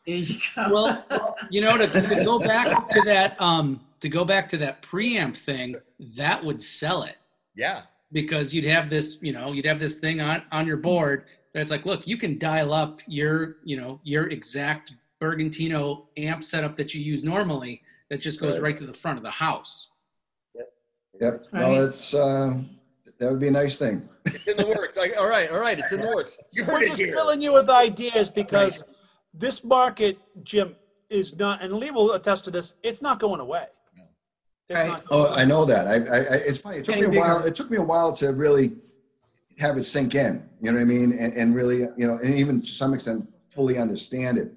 There. Well, you know, to, to go back to that, um, to go back to that preamp thing, that would sell it Yeah. because you'd have this, you know, you'd have this thing on on your board that's like, look, you can dial up your, you know, your exact Bergantino amp setup that you use normally. That just goes Right. right to the front of the house. Yep. Right. No, it's, uh, that would be a nice thing. It's in the works. Like, all right, all right, it's in the works. You heard We're it just here. filling you with ideas because this market, Jim, is not, and Lee will attest to this. It's not going away. No. Right. not going Oh, away. I know that. I, I, I it's funny. It took me a Getting while. It took me a while to really have it sink in. You know what I mean? And, and really, you know, and even to some extent, fully understand it.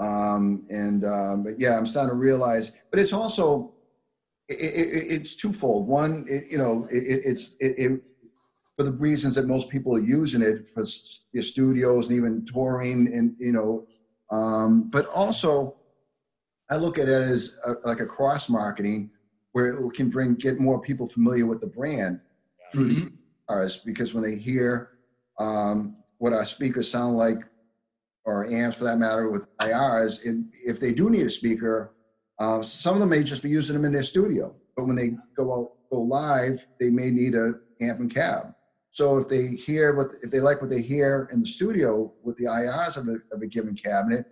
Um, and um, but yeah, I'm starting to realize. But it's also, it, it, it's twofold. One, it, you know, it, it- it's it, it for the reasons that most people are using it for your studios and even touring, and you know, um, but also I look at it as a, like a cross marketing where it can bring get more people familiar with the brand through the Mhm. IRs because when they hear um, what our speakers sound like or amps for that matter with IRs, and if they do need a speaker, uh, some of them may just be using them in their studio, but when they go out go live, they may need a amp and cab. So if they hear what if they like what they hear in the studio with the IRs of a, of a given cabinet,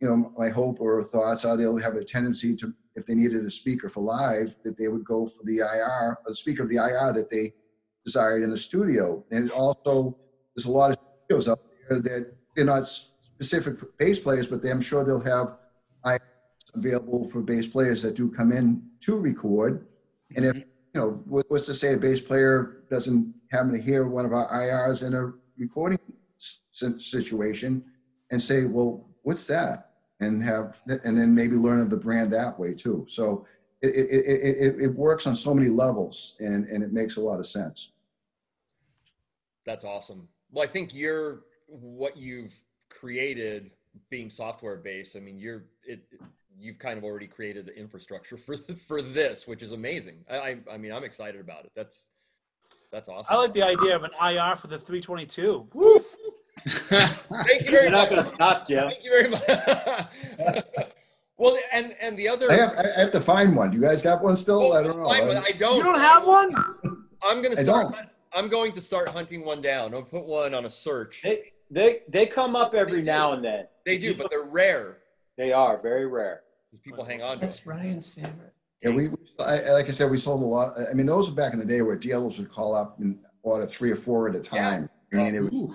you know, my hope or thoughts are they'll have a tendency to, if they needed a speaker for live, that they would go for the IR, the speaker of the IR that they desired in the studio. And also, there's a lot of studios out there that they're not specific for bass players, but they, I'm sure they'll have IRs available for bass players that do come in to record. And if, mm-hmm. you know, what- what's to say a bass player doesn't happen to hear one of our IRs in a recording situation and say, well, what's that? And have, and then maybe learn of the brand that way too. So it, it, it, it, works on so many levels and, and it makes a lot of sense. That's awesome. Well, I think you're what you've created being software based. I mean, you're it. You've kind of already created the infrastructure for for this, which is amazing. I, I mean, I'm excited about it. That's that's awesome. I like the idea of an IR for the 322. Woof. Thank you very You're not much. going to stop, Jim. Thank you very much. well, and and the other. I have, I have to find one. Do you guys got one still? I don't know. Fine, I don't. You don't have one? I'm gonna I start. don't. I'm going to start hunting one down. I'll put one on a search. They, they, they come up every now and then. They do, but they're rare They are very rare. because people hang on to That's it. Ryan's favorite. Yeah, we, we- I, like I said, we sold a lot. I mean, those were back in the day where dealers would call up and order three or four at a time. Yeah. I mean, it was,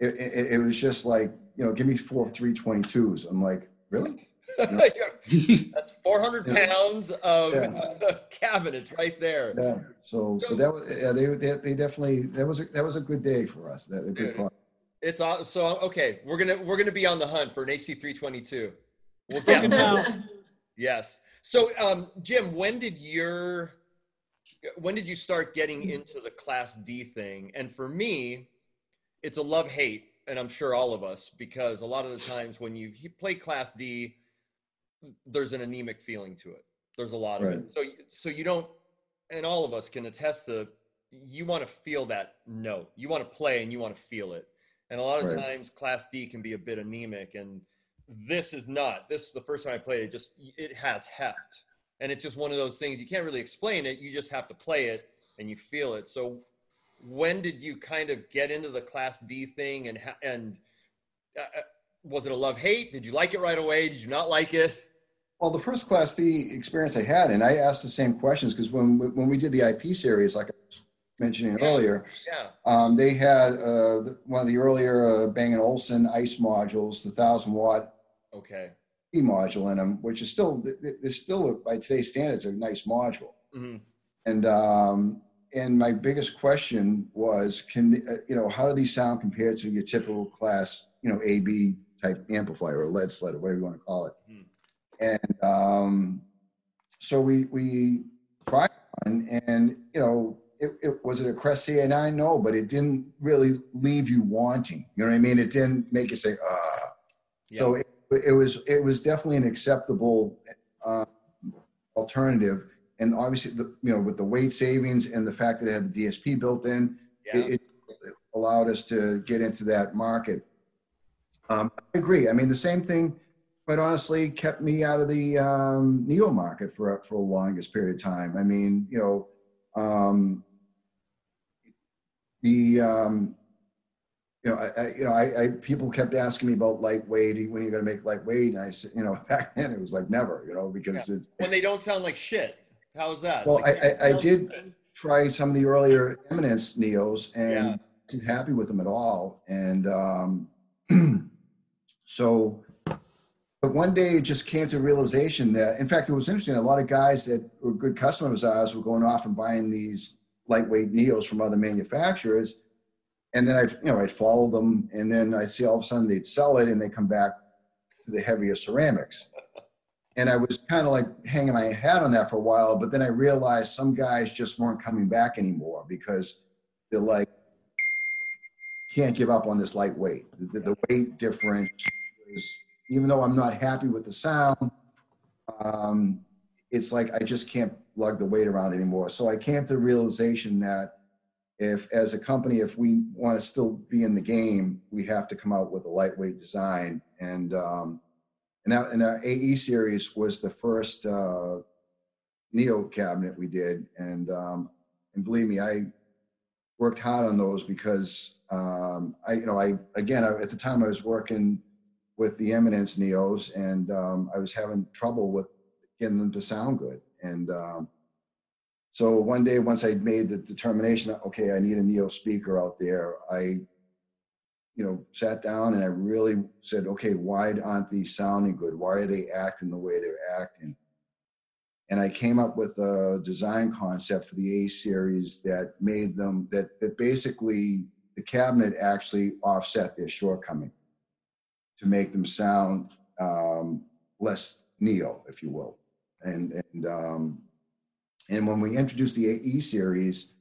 it, it, it was just like, you know, give me four 322s. I'm like, really? That's 400 Yeah. pounds of Yeah. cabinets right there. Yeah. So, but that was, yeah, they, they, they definitely, that was, a, that was a good day for us. That a good part. It's all so okay. We're gonna we're gonna be on the hunt for an HT322. We'll get Now- yes. So, um, Jim, when did your when did you start getting into the Class D thing? And for me, it's a love hate, and I'm sure all of us because a lot of the times when you, play Class D, there's an anemic feeling to it. There's a lot of it. So so you don't, and all of us can attest to. You want to feel that note. You want to play, and you want to feel it. And a lot of Right. times, Class D can be a bit anemic, and this is not. This is the first time I played it. Just it has heft, and it's just one of those things you can't really explain it. You just have to play it, and you feel it. So, when did you kind of get into the Class D thing, and and uh, uh, was it a love hate? Did you like it right away? Did you not like it? Well, the first Class D experience I had, and I asked the same questions because when we- when we did the IP series, like I was mentioning Yeah. earlier, Yeah. um, they had uh, one of the earlier uh, Bang & Olufsen ice modules, the thousand watt Okay. P module in them, which is still it's still by today's standards a nice module. hmm And um, and my biggest question was, can the- uh, you know how do these sound compared to your typical class, you know, AB type amplifier or lead sled or whatever you want to call it? Hmm. And um, so we we tried one, and you know, it, it was it a Crest CA9? No, but it didn't really leave you wanting. You know what I mean? It didn't make you say, ah. Yeah. So it, it was it was definitely an acceptable uh, alternative, and obviously the you know with the weight savings and the fact that it had the DSP built in, yeah. it, it allowed us to get into that market. Um, I agree. I mean, the same thing, quite honestly, kept me out of the um, neo market for for a longest period of time. I mean, you know, um, the um, you know, I, I you know, I, I people kept asking me about lightweight. When are you going to make lightweight? And I said, you know, back then it was like never. You know, because it's when they don't sound like shit. How is that? Well, Like, I- I- did- try some of the earlier Eminence Neos and Yeah. wasn't happy with them at all. And um, so, but one day it just came to realization that, in fact, it was interesting. A lot of guys that were good customers of ours were going off and buying these lightweight Neos from other manufacturers. And then I'd, you know, I'd follow them and then I'd see all of a sudden they'd sell it and they come back to the heavier ceramics. And I was kind of like hanging my hat on that for a while, but then I realized some guys just weren't coming back anymore because they're like, can't give up on this lightweight. The, the, the weight difference is, even though I'm not happy with the sound, um, it's like I just can't lug the weight around anymore. So I came to the realization that if, as a company, if we want to still be in the game, we have to come out with a lightweight design. And um, and that and our AE series was the first uh, Neo cabinet we did, and um, and believe me, I worked hard on those because um, I, you know, I again I, at the time I was working with the Eminence Neos, and um, I was having trouble with getting them to sound good, and um, so one day once I made the determination, okay, I need a Neo speaker out there, I you know, sat down and I really said, okay, why aren't these sounding good? Why are they acting the way they're acting? And I came up with a design concept for the A series that made them that that basically the cabinet actually offset their shortcoming to make them sound um, less neo, if you will. And and um, and when we introduced the AE series,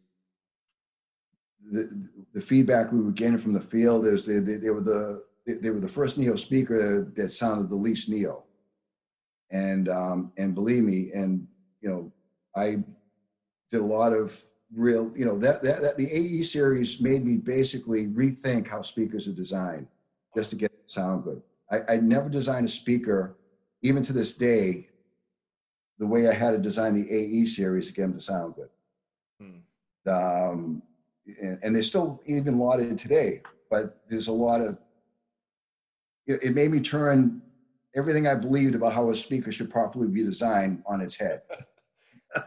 the, the feedback we were getting from the field is they, they, they were the they were the first neo speaker that sounded the least neo and um and believe me and you know i did a lot of real you know that that, that the ae series made me basically rethink how speakers are designed just to get sound good. I i never designed a speaker even to this day the way i had to design the ae series to get them to sound good Hmm. um, and, and they're still even lauded today. But there's a lot of it, it made me turn everything I believed about how a speaker should properly be designed on its head.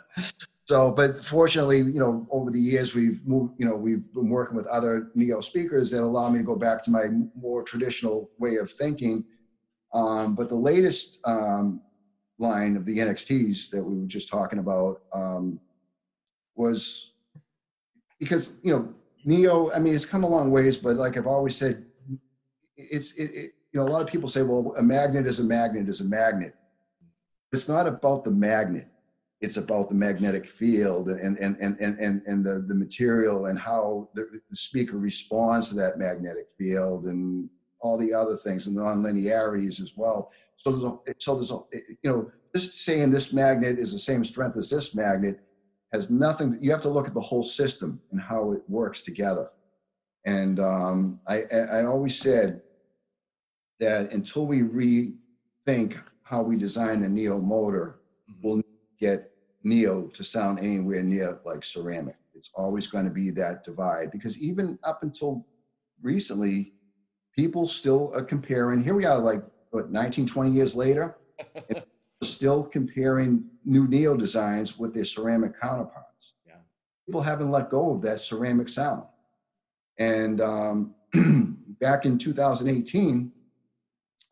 So, but fortunately, you know, over the years, we've moved, you know, we've been working with other Neo speakers that allow me to go back to my more traditional way of thinking. Um, but the latest um, line of the NXTs that we were just talking about um, was because, you know, Neo, I mean, it's come a long ways, but like I've always said, it's, it, it, you know, a lot of people say, well, a magnet is a magnet is a magnet. It's not about the magnet it's about the magnetic field and and and and and, and the, the material and how the, the speaker responds to that magnetic field and all the other things and non-linearities as well so there's a so there's a you know just saying this magnet is the same strength as this magnet has nothing you have to look at the whole system and how it works together and um, I, I always said that until we rethink how we design the neo motor we'll get neo to sound anywhere near like ceramic. It's always going to be that divide because even up until recently, people still are comparing. Here we are, like what 19, 20 years later, still comparing new neo designs with their ceramic counterparts. Yeah. People haven't let go of that ceramic sound. And um, back in 2018,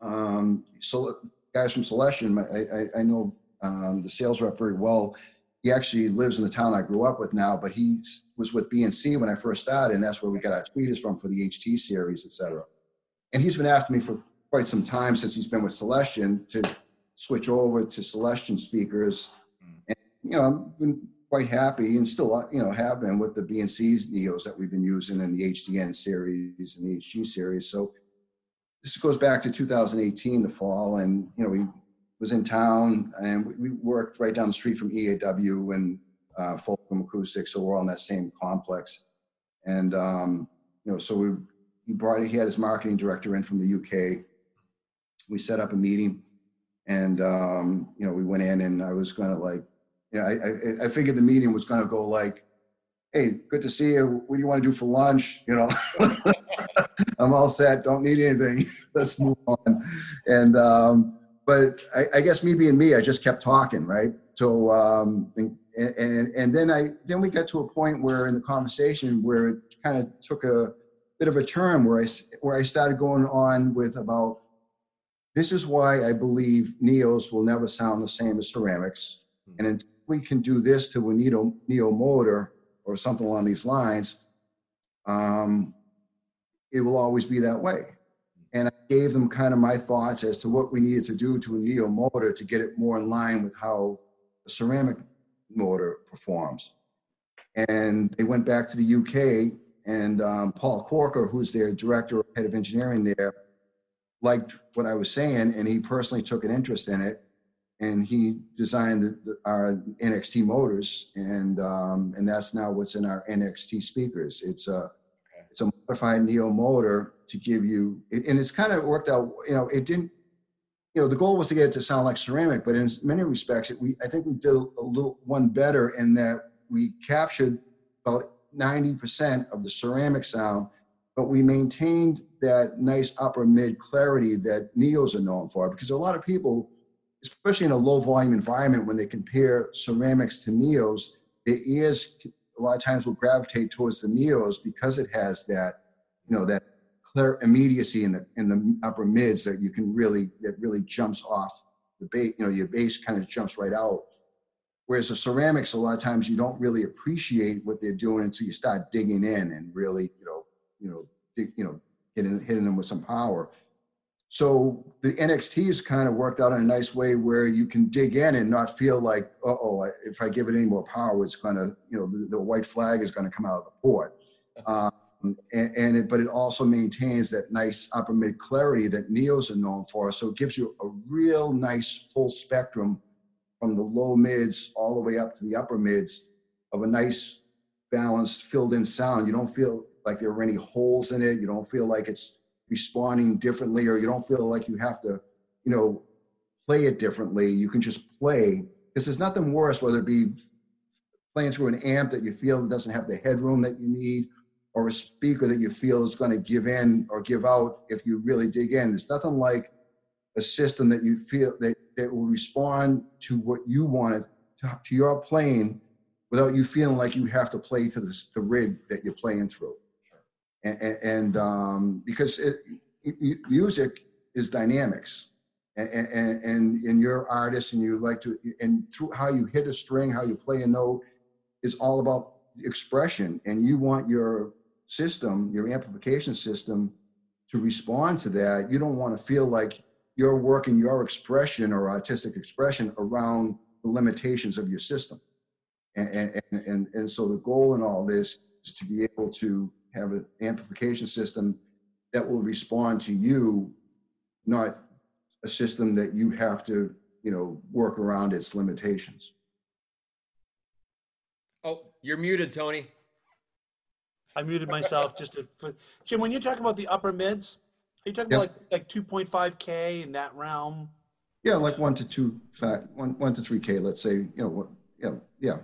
um, so guys from Celestion, I, I, I know um, the sales rep very well. He actually lives in the town I grew up with now, but he was with B&C when I first started, and that's where we got our tweeters from for the HT series, et cetera. And he's been after me for quite some time since he's been with Celestion to switch over to Celestion speakers. And, you know, I've been quite happy and still, you know, have been with the B&C Neos that we've been using in the HDN series and the HG series. So this goes back to 2018, the fall, and, you know, we was in town and we, worked right down the street from EAW and uh, Fulcrum Acoustics, so we're all in that same complex. And um, you know, so we he brought he had his marketing director in from the UK. We set up a meeting, and um, you know, we went in, and I was gonna like, yeah, I, I, I figured the meeting was gonna go like, hey, good to see you. What do you want to do for lunch? You know. I'm all set. Don't need anything. Let's move on. And um, but I, I, guess me being me, I just kept talking, right? So um, and, and and then I then we got to a point where in the conversation where it kind of took a bit of a turn where I where I started going on with about this is why I believe neos will never sound the same as ceramics, and until we can do this to a neo neo motor or something along these lines, um, it will always be that way. And I gave them kind of my thoughts as to what we needed to do to a neo motor to get it more in line with how a ceramic motor performs. And they went back to the UK, and um, Paul Corker, who's their director, head of engineering there, liked what I was saying, and he personally took an interest in it, and he designed the, the, our NXT motors, and um, and that's now what's in our NXT speakers. It's a it's a modified neo motor to give you, and it's kind of worked out. You know, it didn't. You know, the goal was to get it to sound like ceramic, but in many respects, it, we I think we did a little one better in that we captured about ninety percent of the ceramic sound, but we maintained that nice upper mid clarity that neos are known for. Because a lot of people, especially in a low volume environment, when they compare ceramics to neos, their ears a lot of times will gravitate towards the neos because it has that, you know, that clear immediacy in the in the upper mids that you can really that really jumps off the bass. You know, your bass kind of jumps right out. Whereas the ceramics, a lot of times you don't really appreciate what they're doing until you start digging in and really, you know, you know, dig, you know, hitting hitting them with some power. So the NXTs kind of worked out in a nice way where you can dig in and not feel like, oh, if I give it any more power, it's going to, you know, the, the, white flag is going to come out of the port. Um, and, and it, but it also maintains that nice upper mid clarity that Neos are known for. So it gives you a real nice full spectrum from the low mids all the way up to the upper mids of a nice balanced filled in sound. You don't feel like there are any holes in it. You don't feel like it's responding differently or you don't feel like you have to you know play it differently you can just play because there's nothing worse whether it be playing through an amp that you feel doesn't have the headroom that you need or a speaker that you feel is going to give in or give out if you really dig in there's nothing like a system that you feel that, that will respond to what you wanted to, to your playing without you feeling like you have to play to the rig that you're playing through. And, and, um, because it, music is dynamics and, and, and, and you're artist and you like to, and through how you hit a string, how you play a note is all about expression. And you want your system, your amplification system to respond to that. You don't want to feel like you're working your expression or artistic expression around the limitations of your system. And, and- and, and so the goal in all this is to be able to have an amplification system that will respond to you, not a system that you have to, you know, work around its limitations. Oh, you're muted, Tony. I muted myself just to. for- Jim, when you talk about the upper mids, are you talking Yep. about like like 2.5k in that realm? Yeah, like one to two, fact, one, one to three K, let's say, you know, what, you know, yeah.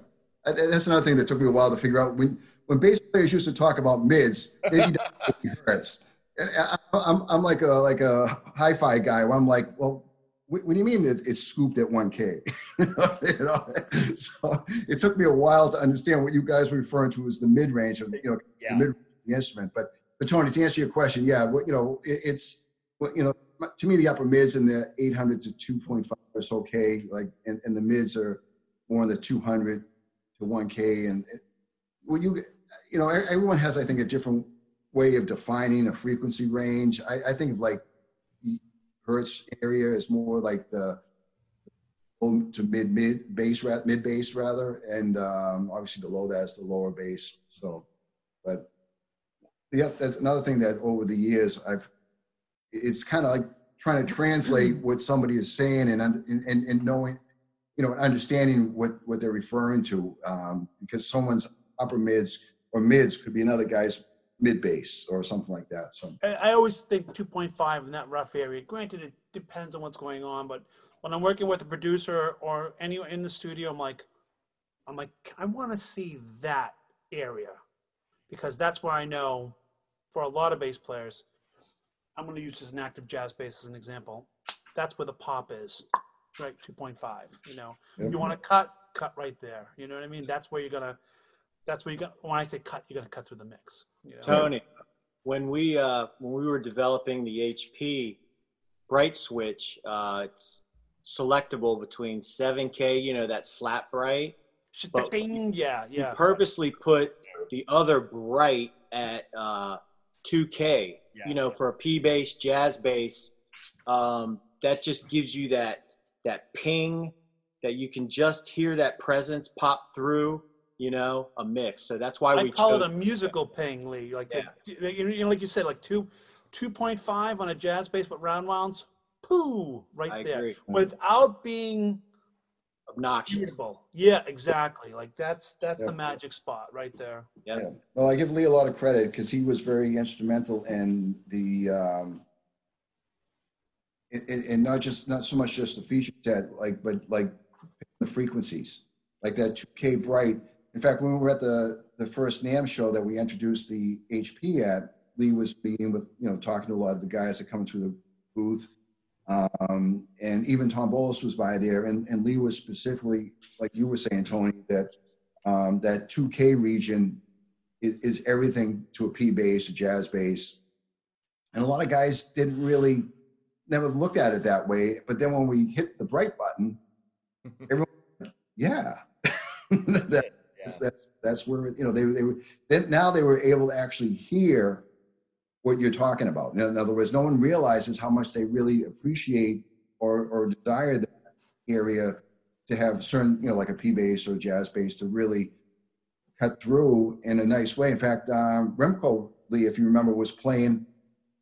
And- and That's another thing that took me a while to figure out. When, when bass players used to talk about mids, they'd be down to 50 hertz. And I'm, I'm like a, like a hi-fi guy where I'm like, well, what, what do you mean that it's scooped at one K? You know, So it took me a while to understand what you guys were referring to as the mid-range of, the you know, the mid the instrument. But, but Tony, to answer your question, yeah, what, you know, it, it's, well, you know, to me, the upper mids in the 800 to 2.5 is okay. Like, and, and the mids are more in the 200 to 1K. And it- well, you, you know, everyone has, I think, a different way of defining a frequency range. I, I think of like hertz area is more like the low to mid mid bass mid bass rather, and um, obviously below that is the lower bass. So, but yes, that's another thing that over the years I've it's kind of like trying to translate what somebody is saying and and, and, and knowing you know understanding what what they're referring to um, because someone's upper mids or mids could be another guy's mid bass or something like that so I, always think 2.5 in that rough area. Granted, it depends on what's going on, but when I'm working with a producer or anyone in the studio, I'm like, I'm like, I want to see that area because that's where I know for a lot of bass players, I'm going to use just an active jazz bass as an example. That's where the pop is, right? 2.5. You know, you want to cut, cut right there. You know what I mean? That's where you're gonna. That's where you got. When I say cut, you're gonna cut through the mix. You know? Tony, when we uh, when we were developing the HP bright switch, uh, it's selectable between 7K, you know, that slap bright. But- Ding, yeah, We yeah. purposely put the other bright at uh, 2K, Yeah. you know, for a P bass, jazz bass. Um, that just gives you that that ping that you can just hear that presence pop through, you know, a mix. So that's why I we call chose it a musical ping, Lee. Like, the, you know, like you said, like two, two point five on a jazz bass, but round rounds, poo, right I there, agree. without being obnoxious. irritable. Yeah, exactly. Like that's that's Yeah. the magic spot right there. Yeah. Yeah. Well, I give Lee a lot of credit because he was very instrumental in the, um, in, in, in not just, not so much just the feature set, like, but like the frequencies, like that 2K bright. In fact, when we were at the, the first NAMM show that we introduced the HP at, Lee was meeting with, you know, talking to a lot of the guys that come through the booth. Um, and even Tom Bolus was by there and, and Lee was specifically, like you were saying, Tony, that, um, that 2K region is, is everything to a P bass, a jazz bass. And a lot of guys didn't really, never looked at it that way. But then when we hit the bright button, everyone, yeah, that, that's, that's, that's where, you know, they, they were, then now they were able to actually hear what you're talking about. In other words, no one realizes how much they really appreciate or, or desire that area to have certain, you know, like a P bass or jazz bass to really cut through in a nice way. In fact, um, Remco Lee, if you remember, was playing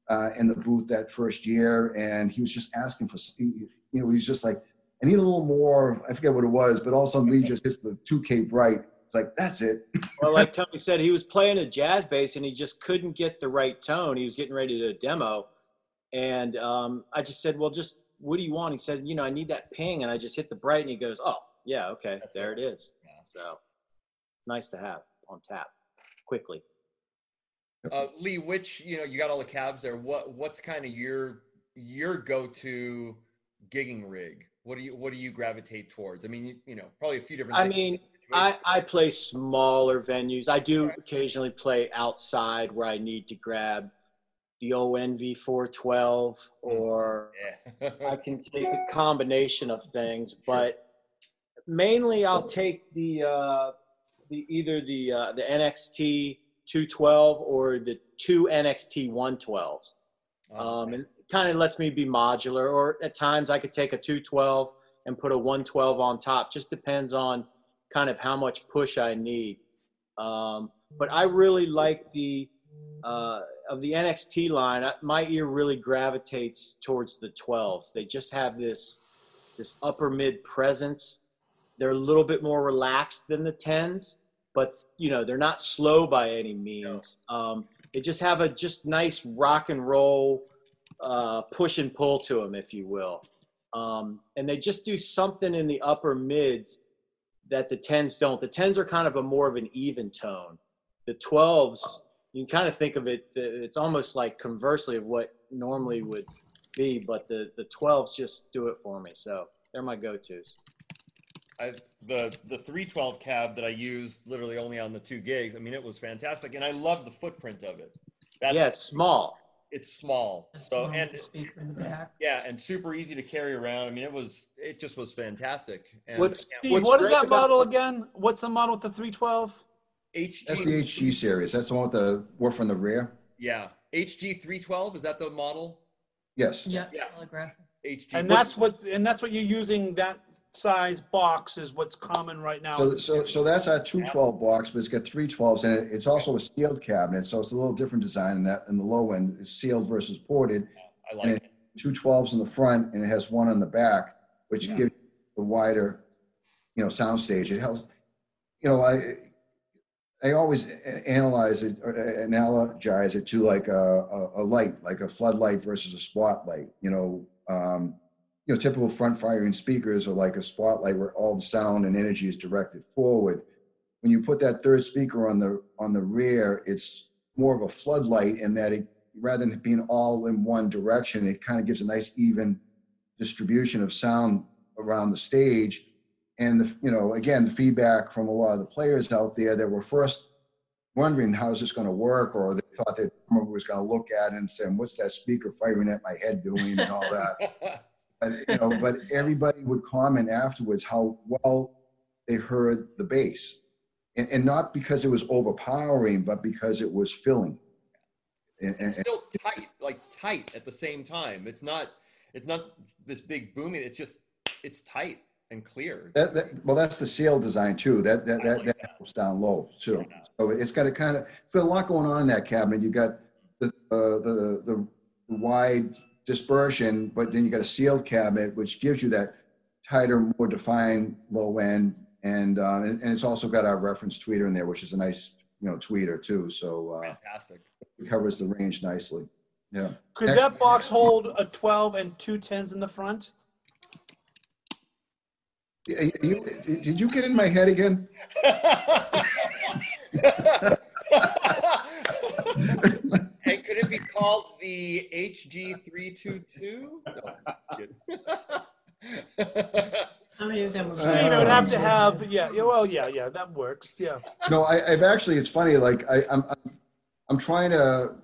uh, in the booth that first year, and he was just asking for, you know, he was just like, I need a little more. I forget what it was, but all of a sudden Lee just hits the 2K bright. It's like that's it. Well, like Tony said, he was playing a jazz bass and he just couldn't get the right tone. He was getting ready to demo. And um, I just said, Well, just what do you want? He said, You know, I need that ping. And I just hit the bright and he goes, Oh, yeah, okay, That's there it. it is. Yeah. So nice to have on tap quickly. Uh, Lee, which you know you got all the cabs there. What what's kind of your your go to gigging rig? What do you what do you gravitate towards? I mean, you, you know, probably a few different. I things, mean, I, I play smaller venues. I do occasionally play outside where I need to grab the ONV 412 or Yeah. I can take a combination of things, but mainly I'll take the uh, the either the uh, the NXT 212 or the two NXT 112s. Um, and it kind of lets me be modular, or at times I could take a 212 and put a 112 on top. Just depends on kind of how much push I need. Um, but I really like the uh, of the NXT line. I- My ear really gravitates towards the 12s. They just have this this upper mid presence. They're a little bit more relaxed than the 10s, but you know they're not slow by any means. Um, they just have a just nice rock and roll uh, push and pull to them, if you will. Um, and they just do something in the upper mids that the 10s don't. The 10s are kind of a more of an even tone. The 12s, you can kind of think of it, uh, it's almost like conversely of what normally would be, but the, the 12s just do it for me. So they're my go tos. I, the the 312 cab that I used literally only on the two gigs. I mean, it was fantastic, and I love the footprint of it. That's, Yeah, it's small. It's small. That's So the and Speaker in the back. yeah, and super easy to carry around. I mean, it was it just was fantastic. And What's- Steve, What's what is great that about- model again? What's the model with the 312? HG? That's the HG series. That's the one with the woof on the rear. Yeah, HG 312 is that the model? Yes. Yeah, Yeah. holographic. HG. And that's what and that's what you're using that size box is what's common right now. So, so, so that's our two twelve box, but it's got three twelves in it. It's also a sealed cabinet, so it's a little different design in that, in the low end, it's sealed versus ported. I like and it. Two twelves in the front and it has one on the back, which Yeah. gives the wider, you know, sound stage. It helps, you know, I, I always a- analyze it, or analogize it to like a, a, a light, like a floodlight versus a spotlight, you know, um, you know, typical front firing speakers are like a spotlight where all the sound and energy is directed forward. When you put that third speaker on the on the rear, it's more of a floodlight in that it rather than being all in one direction, it kind of gives a nice even distribution of sound around the stage. And the, you know, again, the feedback from a lot of the players out there that were first wondering how's this going to work, or they thought that was going to look at it and say, "What's that speaker firing at my head doing?" and all that. But, you know, but everybody would comment afterwards how well they heard the bass, and, and not because it was overpowering, but because it was filling. And, and- it's still tight, like tight at the same time. It's not it's not this big booming. It's just it's tight and clear. that, that, well, that's the sail design too. That that that, that helps down low too. So it's got a kind of it's got a lot going on in that cabinet. You got the uh, the the wide dispersion, but then you got a sealed cabinet, which gives you that tighter, more defined low end, and uh, and, and it's also got our reference tweeter in there, which is a nice you know tweeter too. So uh, Fantastic. it covers the range nicely. Yeah. Could that box hold a 12 and two 10s in the front? You- you- did you get in my head again? and could it be called the HG322? How many of them were? So you know, it'd have to have yeah, yeah, well, yeah, yeah, that works. Yeah. No, I, I've actually, it's funny, like, I, I'm, I'm, I'm trying to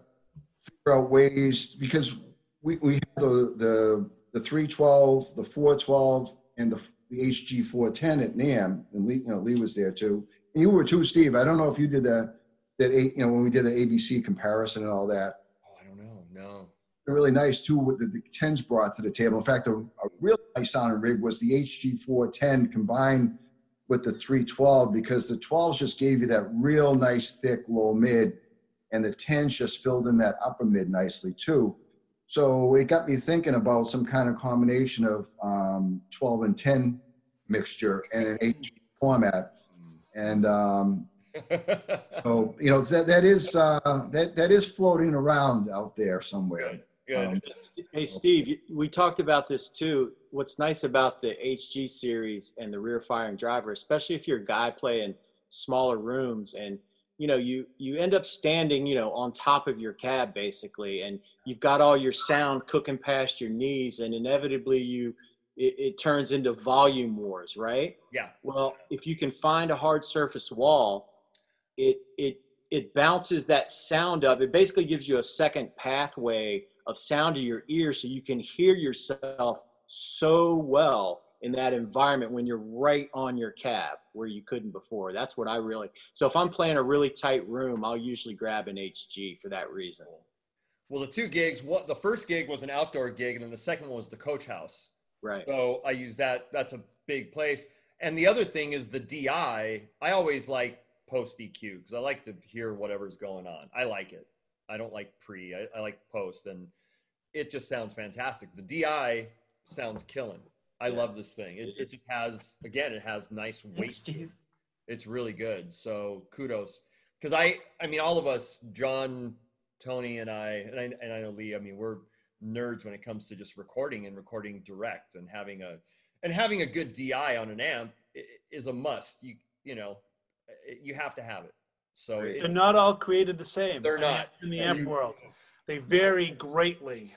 figure out ways, because we, we have the, the, the three twelve, the four twelve, and the, the HG four ten at NAMM, and Lee, you know, Lee was there too. And you were too, Steve. I don't know if you did the, that, you know, when we did the ABC comparison and all that. oh, I don't know. No. They're really nice too, what the, the tens brought to the table. In fact, a, a real nice sounding rig was the HG four ten combined with the 312 because the 12s just gave you that real nice thick low mid and the 10s just filled in that upper mid nicely too. So it got me thinking about some kind of combination of um, 12 and 10 mixture and an 8 format. And um, so you know that that is uh, that that is floating around out there somewhere Good. Um, Hey, Steve, we talked about this too. What's nice about the HG series and the rear firing driver, especially if you're a guy playing smaller rooms and you know you you end up standing you know on top of your cab basically and you've got all your sound cooking past your knees and inevitably you it, it turns into volume wars, right? Yeah. Well, if you can find a hard surface wall, it it it bounces that sound up. It basically gives you a second pathway of sound to your ear so you can hear yourself so well in that environment when you're right on your cab where you couldn't before. That's what I really so if I'm playing a really tight room, I'll usually grab an HG for that reason. Well, the two gigs, what the first gig was an outdoor gig, and then the second one was the coach house. Right. So I use that. That's a big place. And the other thing is the DI. I always like post EQ because I like to hear whatever's going on. I like it. I don't like pre. I, I like post, and it just sounds fantastic. The DI sounds killing. I love this thing. It, it just has again, it has nice weight. Thanks, it. Steve. It's really good. So kudos. Because I, I mean, all of us, John, Tony, and I, and I, and I know Lee. I mean, we're nerds when it comes to just recording and recording direct and having a, and having a good DI on an amp is a must. You, you know, you have to have it. So They're not all created the same. They're not. in the amp world. They vary greatly.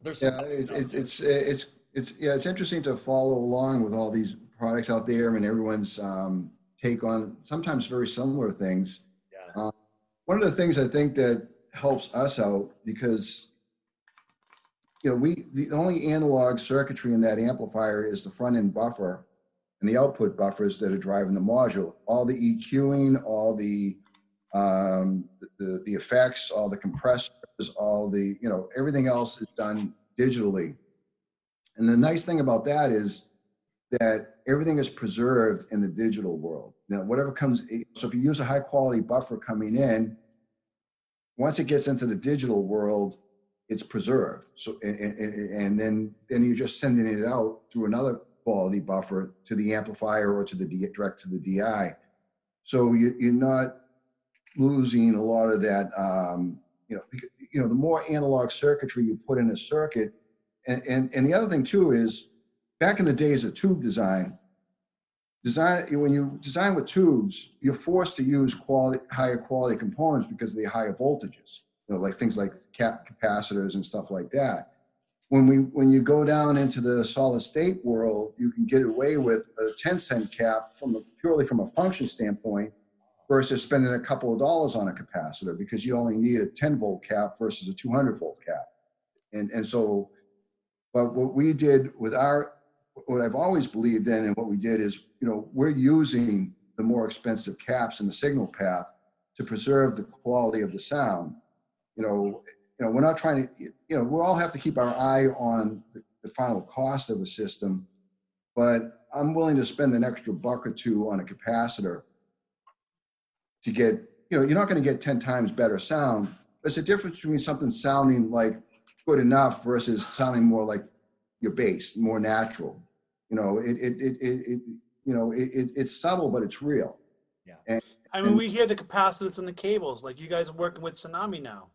there's Yeah, it's, it's, it's, it's, it's, yeah, it's interesting to follow along with all these products out there and everyone's um, take on sometimes very similar things. yeah, One of the things I think that helps us out because, you know, we, the only analog circuitry in that amplifier is the front end buffer and the output buffers that are driving the module. All the EQing, all the, um, the, the effects, all the compressors, all the, you know, everything else is done digitally. And the nice thing about that is that everything is preserved in the digital world. Now, whatever comes, so if you use a high quality buffer coming in, once it gets into the digital world, it's preserved. So, and, and, and then, then you're just sending it out through another quality buffer to the amplifier or to the direct to the DI. So you, you're not losing a lot of that, um, you know, you know, the more analog circuitry you put in a circuit, and, and, and the other thing too is back in the days of tube design, design when you design with tubes, you're forced to use quality, higher quality components because of the higher voltages. You know, like things like cap capacitors and stuff like that. When we when you go down into the solid state world, you can get away with a 10 cent cap from a, purely from a function standpoint versus spending a couple of dollars on a capacitor because you only need a 10 volt cap versus a 200 volt cap. And and so but what we did with our, what I've always believed in and what we did is, you know, we're using the more expensive caps in the signal path to preserve the quality of the sound. You know, you know, we're not trying to, you know, we all have to keep our eye on the, final cost of a system, but I'm willing to spend an extra buck or two on a capacitor to get, you know, you're not going to get 10 times better sound. There's a difference between something sounding like good enough versus sounding more like your bass, more natural. You know, it, it, it, it, it you know, it, it, it's subtle, but it's real. Yeah. I mean, And- we hear the capacitance and the cables. Like you guys are working with Tsunami now.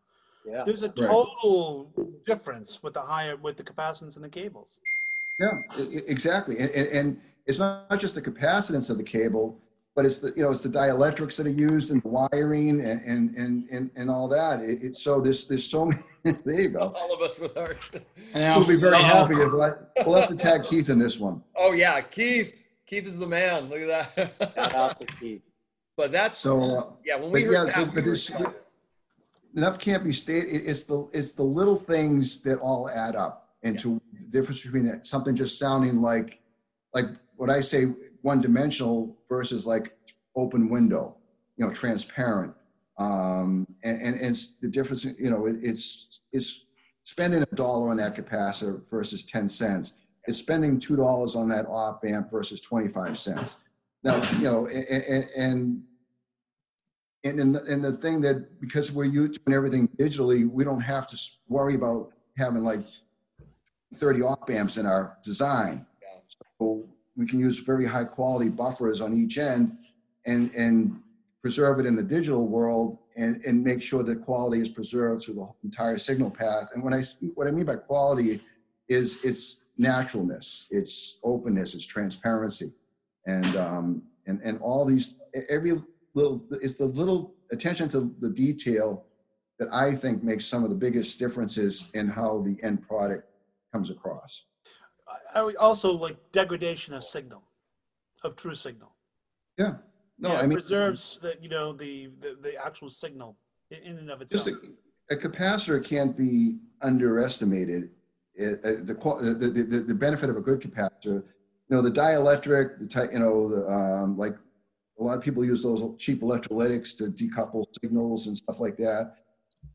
Yeah. There's a total difference with the higher with the capacitance and the cables. Yeah, exactly. And, and, and it's not just the capacitance of the cable, but it's the, you know, it's the dielectrics that are used and the wiring and, and, and, and, and all that. It, it's so there's, there's so many, there you go. all of us with our. Now, We'll be very happy if let- we'll have to tag Keith in this one. Oh yeah, Keith. Keith is the man. Look at Shout that. out to Keith. but that's So, uh, yeah. When we but heard yeah, that, but- we but were this- enough can't be stated. It's the it's the little things that all add up into the difference between something just sounding like like what I say one dimensional versus like open window, you know, transparent. Um, and, and it's the difference. You know, it, it's it's spending a dollar on that capacitor versus ten cents. It's spending two dollars on that op amp versus twenty five cents. Now, you know, and, and and and the, and the thing that because we're doing everything digitally, we don't have to worry about having like 30 op amps in our design. So we can use very high quality buffers on each end and and preserve it in the digital world and and make sure that quality is preserved through the entire signal path. And when I what I mean by quality is it's naturalness, it's openness, it's transparency, and um, and and all these every little it's the little attention to the detail that I think makes some of the biggest differences in how the end product comes across. Also like degradation of signal, of true signal. Yeah. No, Yeah, I mean, preserves the you know the the, the actual signal in and of itself. just a, a capacitor can't be underestimated. It, uh, the, the, the, the, benefit of a good capacitor, you know, the dielectric, the type, you know, the, um, like a lot of people use those cheap electrolytics to decouple signals and stuff like that.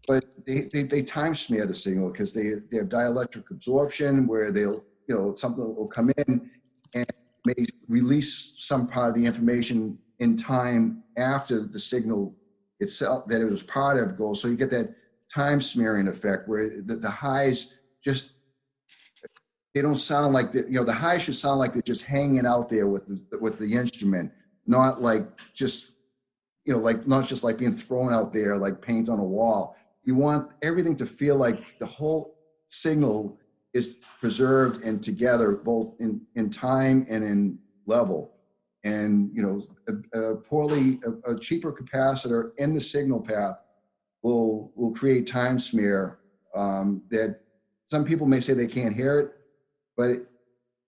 But they, they, they time smear the signal because they, they have dielectric absorption where they'll, you know, something will come in and may release some part of the information in time after the signal itself that it was part of goes. So you get that time smearing effect where the, the highs just they don't sound like the, you know the highs should sound like they're just hanging out there with the with the instrument, not like just you know like not just like being thrown out there like paint on a wall. You want everything to feel like the whole signal is preserved and together both in in time and in level. And you know a, a poorly a, a cheaper capacitor in the signal path will will create time smear um, that some people may say they can't hear it, but it,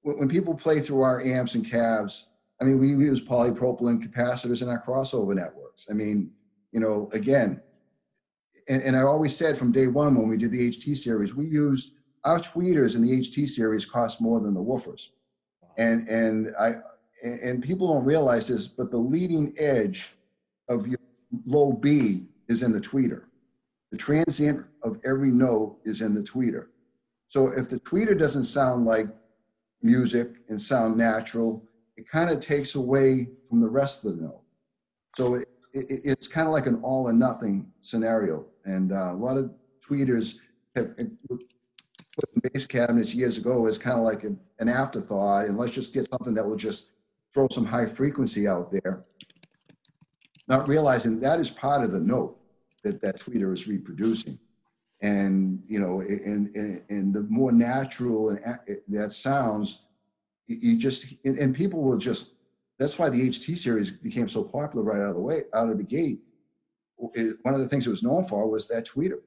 when, people play through our amps and cabs, I mean, we use polypropylene capacitors in our crossover networks. I mean, you know, again, and, and I always said from day one when we did the HT series, we used our tweeters in the HT series cost more than the woofers, and and I and people don't realize this, but the leading edge of your low B is in the tweeter. The transient of every note is in the tweeter. So if the tweeter doesn't sound like music and sound natural, it kind of takes away from the rest of the note. So it, it, it's kind of like an all or nothing scenario. And uh, a lot of tweeters have put in bass cabinets years ago as kind of like an, an afterthought, and let's just get something that will just throw some high frequency out there, not realizing that is part of the note that that tweeter is reproducing. And, you know, and, and, and the more natural and that sounds, you- just, and, people will just, that's why the HT series became so popular right out of the way, out of the gate. One of the things it was known for was that tweeter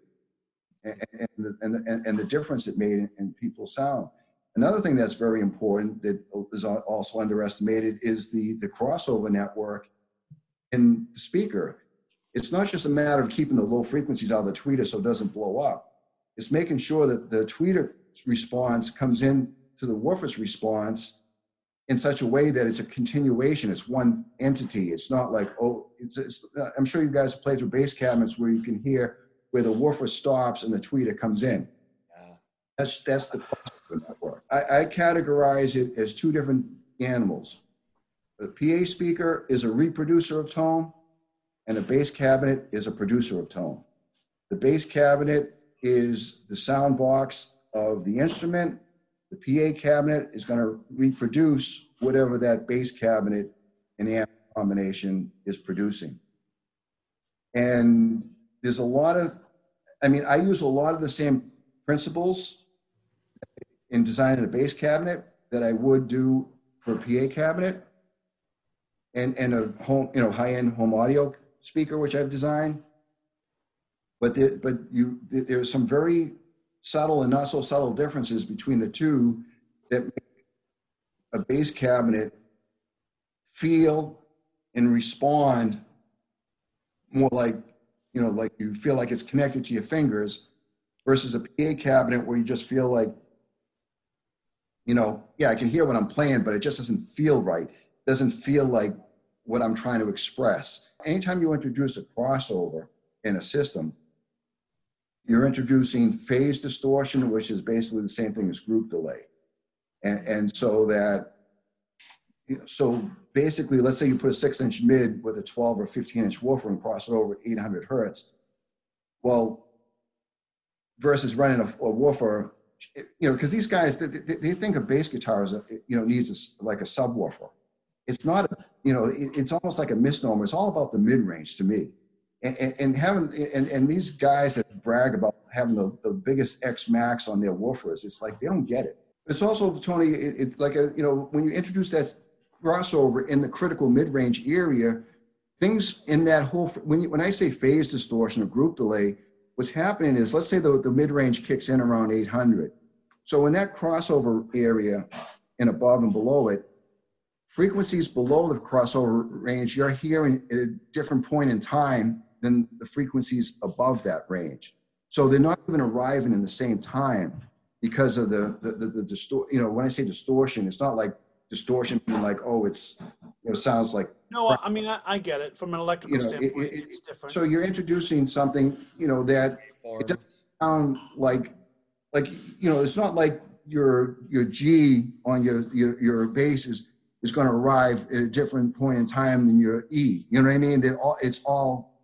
and, and, the, and, the- and the difference it made in, people's sound. Another thing that's very important that is also underestimated is the, the crossover network in the speaker. It's not just a matter of keeping the low frequencies out of the tweeter so it doesn't blow up. It's making sure that the tweeter response comes in to the woofer's response in such a way that it's a continuation. It's one entity. It's not like, oh, it's, it's, I'm sure you guys play through bass cabinets where you can hear where the woofer stops and the tweeter comes in. Yeah. That's that's the crossover network. I, I categorize it as two different animals. The PA speaker is a reproducer of tone, and a bass cabinet is a producer of tone. The bass cabinet is the sound box of the instrument. The PA cabinet is going to reproduce whatever that bass cabinet and amp combination is producing. And there's a lot of, I mean, I use a lot of the same principles in designing a bass cabinet that I would do for a PA cabinet and, and a home, you know, high-end home audio speaker, which I've designed. But there, but you, there's some very subtle and not so subtle differences between the two that make a bass cabinet feel and respond more like, you know, like you feel like it's connected to your fingers versus a PA cabinet where you just feel like, you know, yeah, I can hear what I'm playing, but it just doesn't feel right. doesn't feel like what I'm trying to express. Anytime you introduce a crossover in a system, you're introducing phase distortion, which is basically the same thing as group delay. And, and so that, so basically, let's say you put a six inch mid with a 12 or 15 inch woofer and cross it over at 800 hertz. Well, versus running a, a woofer, you know, because these guys, they, they, they think a bass guitar is, a, you know, needs a like a subwoofer. It's not, you know, it, it's almost like a misnomer. It's all about the mid range to me. And, and, and having, and, and these guys that brag about having the, the biggest X Max on their woofers, it's like they don't get it. It's also, Tony, it, it's like a, you know, when you introduce that crossover in the critical mid range area, things in that whole, when, you, when I say phase distortion or group delay, what's happening is let's say the, the mid range kicks in around 800. So in that crossover area and above and below it, frequencies below the crossover range, you're hearing at a different point in time than the frequencies above that range. So they're not even arriving in the same time because of the, the, the, the distor, you know, when I say distortion, it's not like distortion, being like, oh, it's, you know, sounds like No, I mean, I, I get it from an electrical You know, standpoint. it- it's different. So you're introducing something, you know, that it doesn't sound like, like, you know, it's not like your, your G on your, your, your bass is, is gonna arrive at a different point in time than your E. You know what I mean? They all, it's all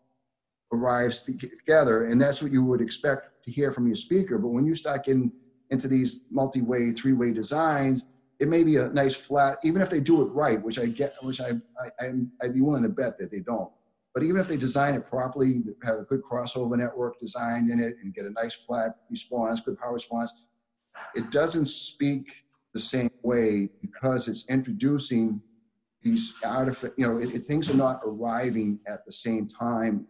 arrives together, and that's what you would expect to hear from your speaker. But when you start getting into these multi-way, three-way designs, it may be a nice flat, even if they do it right, which I get, which I, I, I'd be willing to bet that they don't. But even if they design it properly, have a good crossover network designed in it and get a nice flat response, good power response, it doesn't speak the same way because it's introducing these artifact, you know, it, it- things are not arriving at the same time.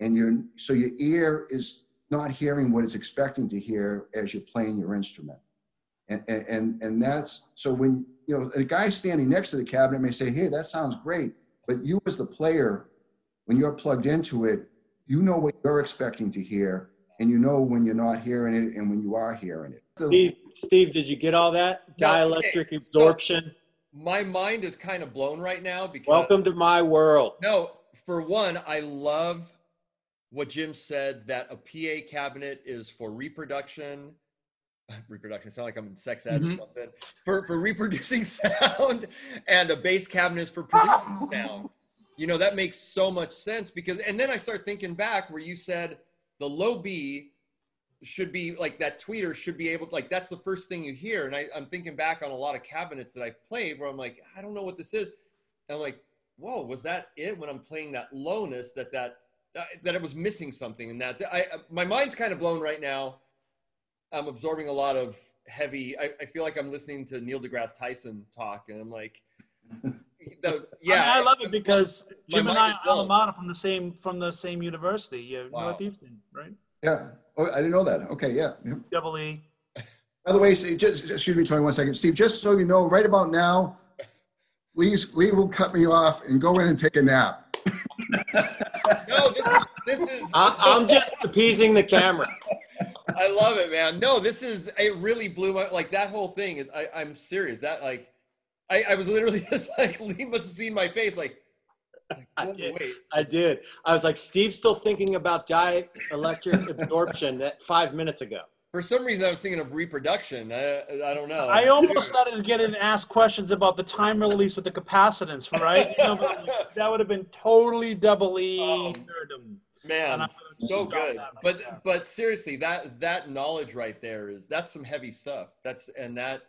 And you're, so your ear is not hearing what it's expecting to hear as you're playing your instrument. And, and, and- and that's, so when, you know, a guy standing next to the cabinet may say, hey, that sounds great. But you as the player, when you're plugged into it, you know what you're expecting to hear and you know when you're not hearing it and when you are hearing it. So- Steve, Steve, did you get all that? No, okay, Dielectric absorption. My mind is kind of blown right now because Welcome to my world. No, for one, I love what Jim said that a PA cabinet is for reproduction. Reproduction sound like I'm in sex ed or Mhm. something. For for reproducing sound, and a bass cabinet is for producing sound. You know that makes so much sense because, and then I start thinking back where you said the low B should be like that tweeter should be able to like that's the first thing you hear and I, i'm thinking back on a lot of cabinets that i've played where i'm like i don't know what this is and i'm like whoa was that it when i'm playing that lowness that that that, that it was missing something and that's i my mind's kind of blown right now i'm absorbing a lot of heavy i, I feel like i'm listening to neil degrasse tyson talk and i'm like the, yeah, yeah I, love it because my Jim and I is are blown. alma mater from the same from the same university, uh, Wow. Northeastern, right? Yeah. Oh, I didn't know that. Okay, yeah. yeah. Double E. By the way, Steve, just, excuse me, Tony, one second. Steve, just so you know, right about now, Lee's, Lee will cut me off and go in and take a nap. no this is this is I, I'm just appeasing the cameras. I love it, man. No, this is it. Really blew my like that whole thing. Is, I, I'm serious. That like, I, I was literally just like, Lee must have seen my face. Like, like, I did. wait. I did. I was like, Steve's still thinking about dielectric absorption that five minutes ago. For some reason, I was thinking of reproduction. I, I don't know. I almost started to get in and ask questions about the time release with the capacitance, right? You know, that would have been totally double E Oh, nerdum. Man, And I would've so good. that But there. but seriously, that that knowledge right there is that's some heavy stuff. That's and that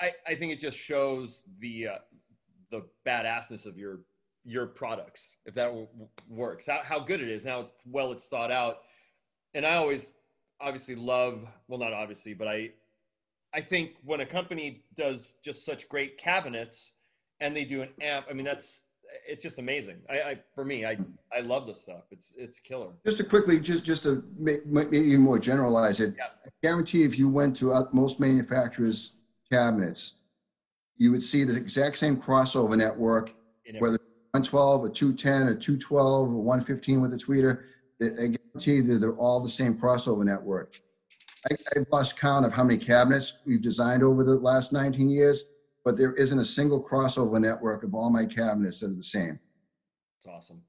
I I think it just shows the uh, the badassness of your your products if that w- w- works how, how good it is how well it's thought out and i always obviously love well not obviously but i i think when a company does just such great cabinets and they do an amp i mean that's it's just amazing i, I for me i i love this stuff it's it's killer Just to quickly, just, just to make, make even more generalize it, Yeah. I guarantee if you went to uh, most manufacturers' cabinets, you would see the exact same crossover network, in whether 112, or 210, or 212, or 115 with a tweeter. I I guarantee that they're all the same crossover network. I, I've lost count of how many cabinets we've designed over the last 19 years, but there isn't a single crossover network of all my cabinets that are the same. It's awesome.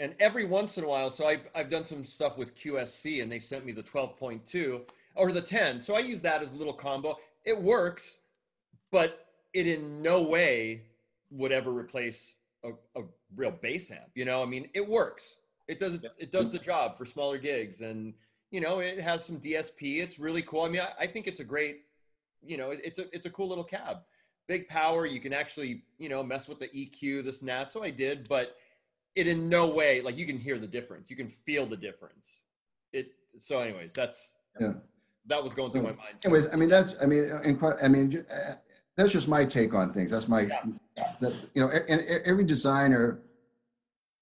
And every once in a while, so I've, I've done some stuff with QSC and they sent me the 12.2 or the 10. So I use that as a little combo. It works, but it in no way would ever replace a, a real bass amp. You know, I mean, it works. It does it does the job for smaller gigs, and you know, it has some DSP. It's really cool. I mean, I, I think it's a great, you know, it- it's a it's a cool little cab. Big power. You can actually, you know, mess with the EQ, this and that. So I did, but it in no way like you can hear the difference. You can feel the difference. It. So, anyways, that's Yeah. that was going through my mind. Anyways, I mean, that's, I mean, incredible, I mean, uh, that's just my take on things. That's my, Yeah. that, you know, and every designer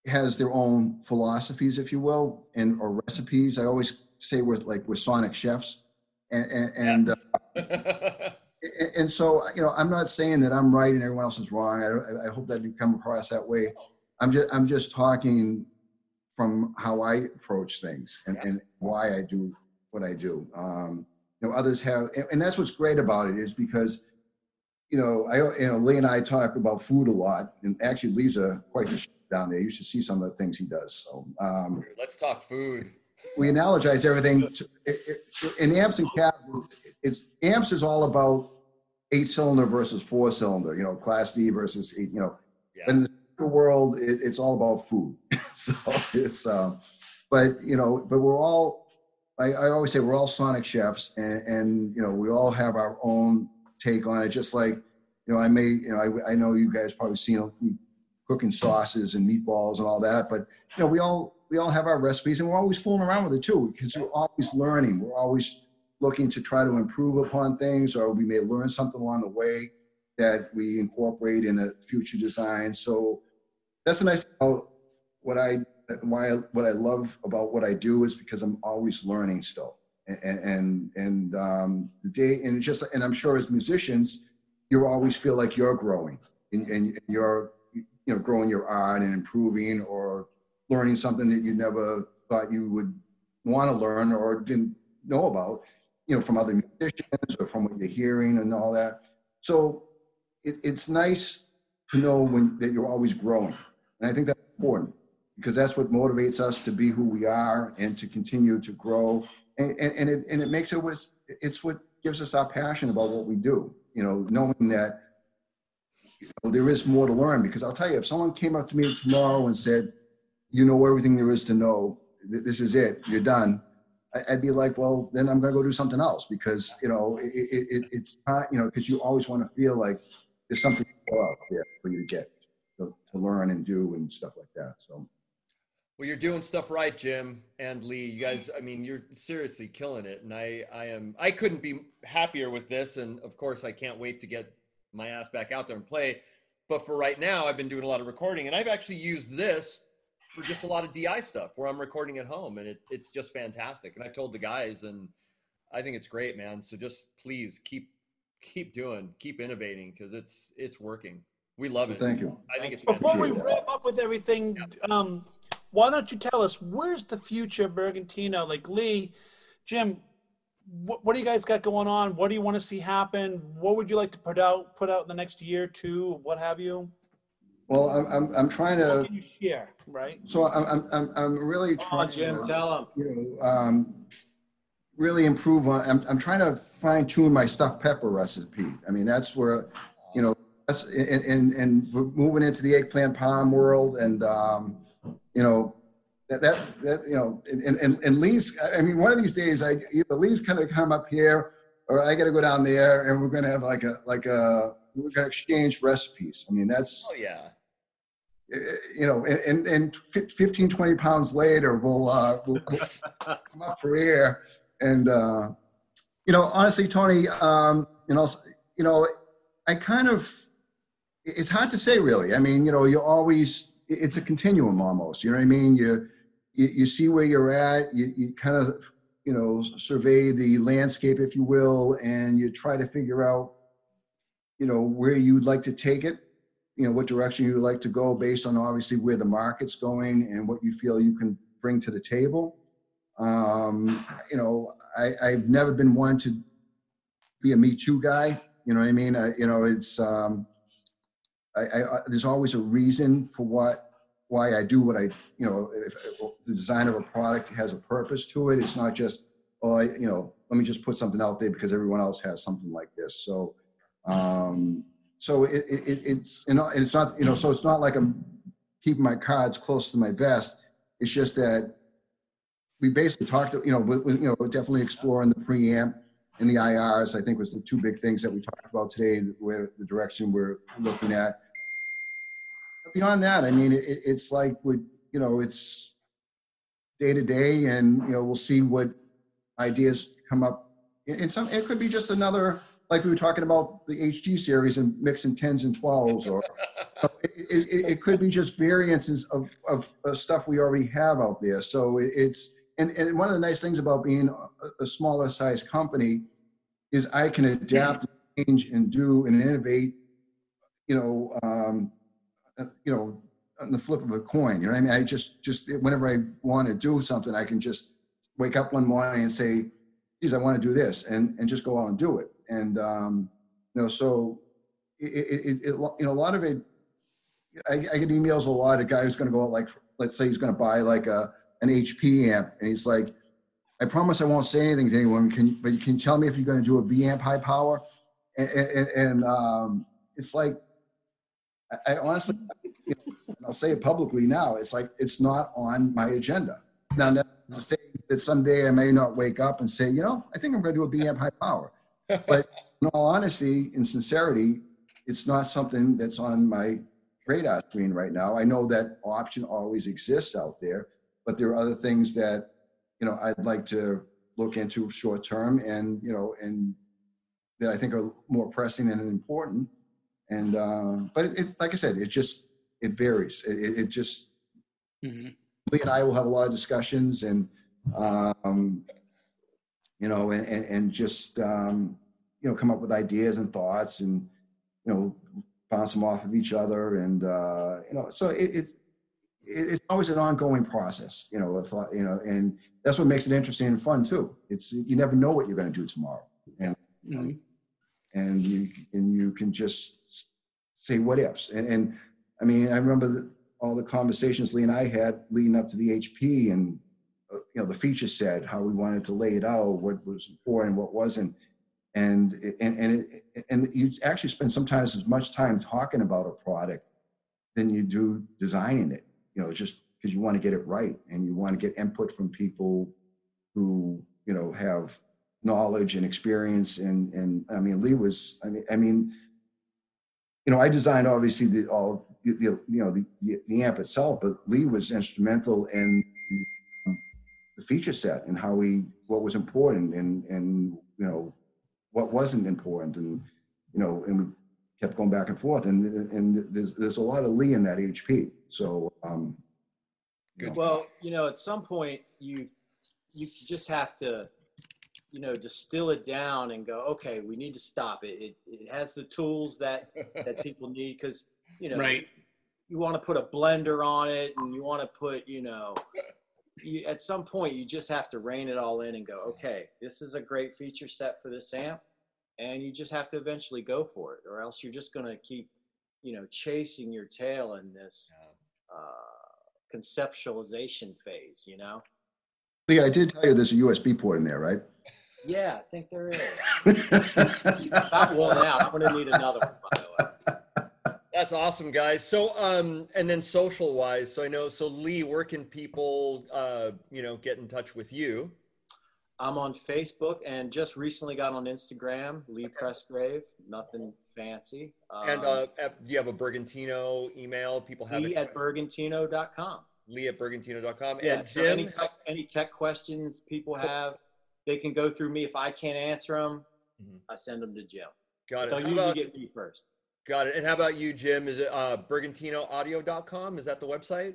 has their own philosophies, if you will, and, or recipes. I always say with like, with Sonic chefs, And, and, and, uh, and- so, you know, I'm not saying that I'm right and everyone else is wrong. I, I hope that didn't come across that way. I'm just, I'm just talking from how I approach things and, and why I do what I do. Um, you know, others have, and, and that's what's great about it is because, you know, I, you know, Lee and I talk about food a lot, and actually Lee's quite the down there. You should see some of the things he does. So, um, Let's talk food. We analogize everything to, it- it- in amps and cabs. It's amps is all about eight cylinder versus four cylinder. You know, class D versus eight. You know, Yeah. in the world, it, it's all about food. so it's, um, but you know, but we're all. I, I always say we're all sonic chefs, and, and you know, we all have our own take on it. Just like you know, I may, you know, I, I know you guys probably seen cooking sauces and meatballs and all that, but you know, we all we all have our recipes and we're always fooling around with it too because we're always learning. We're always looking to try to improve upon things or we may learn something along the way that we incorporate in a future design. So that's the nice about what I why what I love about what I do is because I'm always learning still. And and and um, the day and just and I'm sure as musicians, you always feel like you're growing and, and you're you know growing your art and improving or learning something that you never thought you would want to learn or didn't know about, you know, from other musicians or from what you're hearing and all that. So it, it's nice to know when that you're always growing, and I think that's important because that's what motivates us to be who we are and to continue to grow, and and, and it and it makes it was it's what gives us our passion about what we do. You know, knowing that you know, there is more to learn. Because I'll tell you, if someone came up to me tomorrow and said, you know everything there is to know. This is it. You're done. I'd be like, well, then I'm gonna go do something else because you know it, it, it's not you know because you always want to feel like there's something out there for you to get to, to learn and do and stuff like that. So Well, you're doing stuff right, Jim and Lee. You guys, I mean, you're seriously killing it, and I, I am, I couldn't be happier with this. And of course, I can't wait to get my ass back out there and play. But for right now, I've been doing a lot of recording, and I've actually used this for just a lot of DI stuff where I'm recording at home, and it, it's just fantastic. And I've told the guys, and I think it's great, man. So just please keep, keep doing, keep innovating, because it's, it's working. We love it. thank you. I think it's Before we wrap up with everything, um, why don't you tell us where's the future of Bergantino? Like Lee, Jim, what, what do you guys got going on? What do you want to see happen? What would you like to put out put out in the next year, two, what have you? Well, I'm I'm, I'm trying to. can you share, right? So I'm I'm I'm, I'm really Come trying. on, Jim, to- tell him. you know, um, really improve on, I'm, I'm trying to fine tune my stuffed pepper recipe. I mean, that's where, you know, that's, and, and, and we're moving into the eggplant palm world and, um, you know, that, that, that, you know, and, and, and Lee's, I mean, one of these days, I, either Lee's gonna come up here or I gotta go down there and we're gonna have like a, like a, we're gonna exchange recipes. I mean, that's, Oh yeah. Eh, you know, and, and 15, 20 pounds later, we'll, uh, we'll come up for air. And, uh, you know, honestly, Tony, um, you know, you know, I kind of, it's hard to say really. I mean, you know, you're always, it's a continuum almost, you know what I mean? You, you, you see where you're at, you, you kind of, you know, survey the landscape, if you will, and you try to figure out, you know, where you'd like to take it you know what direction you'd like to go based on obviously where the market's going and what you feel you can bring to the table. Um you know i i've never been one to be a me too guy you know what i mean? I, you know it's um I, I I- there's always a reason for what why i do what i you know if, if the design of a product has a purpose to it. It's not just oh I, you know let me just put something out there because everyone else has something like this. So um so it, it, it- it's you know it's not you know so it's not like i'm keeping my cards close to my vest. It's just that we basically talked you know we, you know definitely exploring the preamp and the IRs i think was the two big things that we talked about today where the direction we're looking at. But beyond that i mean it, it's like we you know it's day to day and you know we'll see what ideas come up. And some it could be just another like we were talking about the hg series and mixing 10s and 12s or it, it, it could be just variances of, of, of stuff we already have out there so it, it's and, and one of the nice things about being a, a smaller size company is I can adapt, change, and do and innovate. You know, um, uh, you know, on the flip of a coin. You know what I mean? I just just whenever I want to do something, I can just wake up one morning and say, "Geez, I want to do this," and and just go out and do it. And um, you know, so it, it, it, you know a lot of it. I, I get emails a lot. A guy who's going to go out like, let's say he's going to buy like a an HP amp, and he's like, "I promise I won't say anything to anyone. Can but you can tell me if you're going to do a B amp high power?" And, and, and um, it's like, I, I honestly, you know, I'll say it publicly now. It's like it's not on my agenda. Now, to say that someday I may not wake up and say, you know, I think I'm going to do a B amp high power. But in all honesty and sincerity, it's not something that's on my radar screen right now. I know that option always exists out there, but there are other things that you know I'd like to look into short term, and you know, and that I think are more pressing and important. And uh, but it, it, like I said, it just it varies. It, it, just Mhm. Lee and I will have a lot of discussions, and um, you know, and and, just um, you know, come up with ideas and thoughts, and you know, bounce them off of each other, and uh, you know, so it, it's it's always an ongoing process, you know. Uh, you know, and that's what makes it interesting and fun too. It's you never know what you're going to do tomorrow, and Mhm. and you and you can just say what ifs. And, and I mean, I remember the, all the conversations Lee and I had leading up to the HP, and you know, the feature set, how we wanted to lay it out, what was important, what wasn't, and and and it, and you actually spend sometimes as much time talking about a product than you do designing it. You know, just because you want to get it right and you want to get input from people who you know have knowledge and experience and and I mean Lee was I mean I mean you know I designed obviously the all the, you know the, the amp itself but Lee was instrumental in the feature set and how we what was important and and you know what wasn't important and you know and we kept going back and forth and and there's there's a lot of Lee in that HP so um Good. Well, you know, at some point you you just have to, you know, distill it down and go, okay, we need to stop it. It it has the tools that that people need because you know Right. you want to put a blender on it and you want to put you know you, at some point you just have to rein it all in and go okay this is a great feature set for this amp and you just have to eventually go for it or else you're just going to keep you know chasing your tail in this uh, conceptualization phase you know? Lee I did tell you there's a USB port in there right? Yeah i think there is. About one out i'm going to need another one by the way That's awesome, guys. So, um, and then social wise, so I know, so Lee, where can people, uh, you know, get in touch with you? I'm on Facebook and just recently got on Instagram, Lee Presgrave. Nothing fancy. Um, And uh, at- do you have a Bergantino email? People have Lee it. at Bergantino.com. Lee at Bergantino.com. Yeah. and so Jim, any tech, any tech questions people have, they can go through me. If I can't answer them, Mhm. I send them to Jim. got it. Usually about, get me first. Got it. And how about you, Jim? Is it uh, BergantinoAudio.com? Is that the website?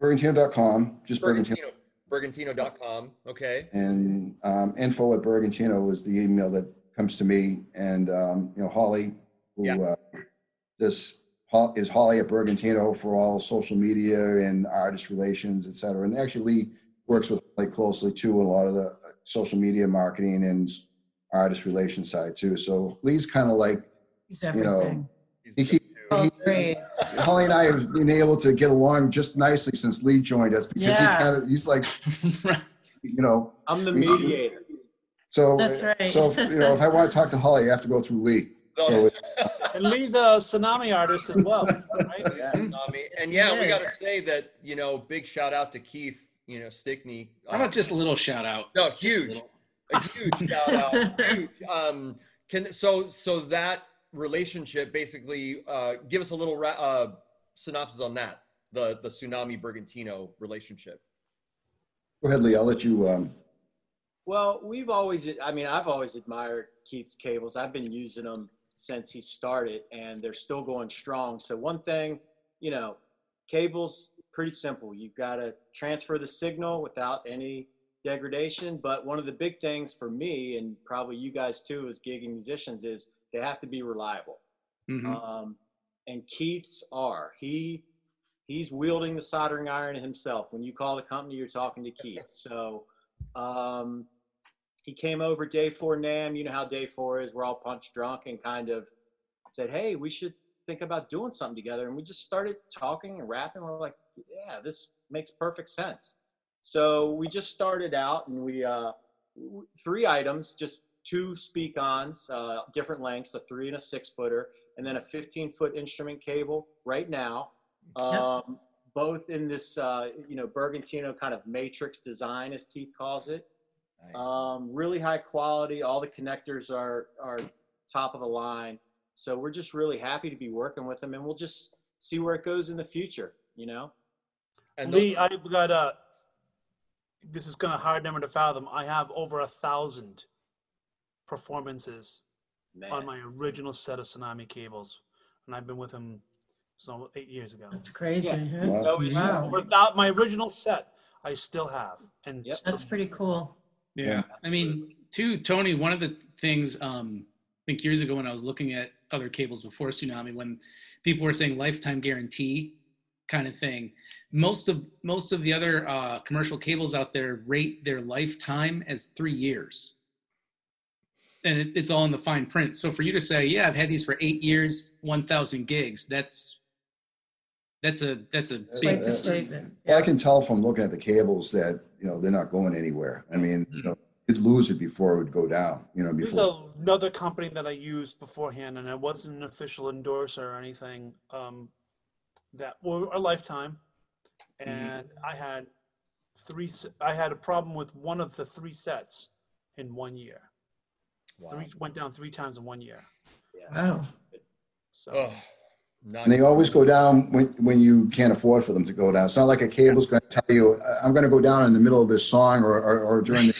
Bergantino.com just Bergantino Bergantino. Bergantino.com. Okay. and um, info at Bergantino is the email that comes to me. And, um, you know, Holly, who Yeah. uh, this is Holly at Bergantino for all social media and artist relations, et cetera. And actually Lee works with like closely too, in a lot of the uh, social media marketing and artist relations side too. So Lee's kind of like, He's you know, everything. He's he good keep- too. Oh, he- great. Holly and I have been able to get along just nicely since Lee joined us because he kind of, he's like, you know, I'm the mediator. so, That's right. so, you know, if I want to talk to Holly, I have to go through Lee. So it- And Lee's a Tsunami artist as well, right? Yeah. Nami. And yeah, we got to say that, you know, big shout out to Keith, you know, Stickney. How about just a little shout out? no, huge, a huge shout out. Huge. Um, can so so that relationship basically uh, give us a little ra- uh, synopsis on that the the Tsunami Bergantino relationship. Go ahead, Lee. I'll let you. Um, Well, we've always, I mean, I've always admired Keith's cables. I've been using them since he started and they're still going strong. So, one thing, you know, cables, pretty simple. You've got to transfer the signal without any degradation. But one of the big things for me, and probably you guys too, as gigging musicians, is they have to be reliable. Mhm. Um, and Keith's are. He he's wielding the soldering iron himself. When you call the company, you're talking to Keith. So um, he came over day four NAMM. You know how day four is. We're all punch drunk and kind of said, "Hey, we should think about doing something together." And we just started talking and rapping. We're like, "Yeah, this makes perfect sense." So we just started out, and we uh, three items, just two Speakons, uh, different lengths, a three and a six footer, and then a 15 foot instrument cable. Right now, um, both in this uh, you know Bergantino kind of matrix design, as Keith calls it. Nice. Um, really high quality. All the connectors are are top of the line. So we're just really happy to be working with them, and we'll just see where it goes in the future. You know. and those, Lee, I've got a. This is gonna hard number to fathom. I have over a thousand performances Man. on my original set of Tsunami cables, and I've been with him so eight years ago. That's crazy. Yeah. huh? No issue. Wow. Without my original set, I still have, and Yep. still- That's pretty cool. Yeah. I mean, too, Tony, one of the things um, I think years ago when I was looking at other cables before Tsunami, when people were saying lifetime guarantee kind of thing, most of most of the other uh, commercial cables out there rate their lifetime as three years. And it, it's all in the fine print. So for you to say, yeah, I've had these for eight years, 1,000 gigs, that's that's a that's a big Quite the statement. Well, I can tell from looking at the cables that, you know, they're not going anywhere. I mean, you know, you'd lose it before it would go down, you know, There's another company that I used beforehand, and I wasn't an official endorser or anything. Um, that were a lifetime, and I had three. I had a problem with one of the three sets in one year. Wow. Three went down three times in one year. Wow. So Ugh, And they always go down when, when you can't afford for them to go down. It's not like a cable's going to tell you, "I- I'm going to go down in the middle of this song or, or, or during the,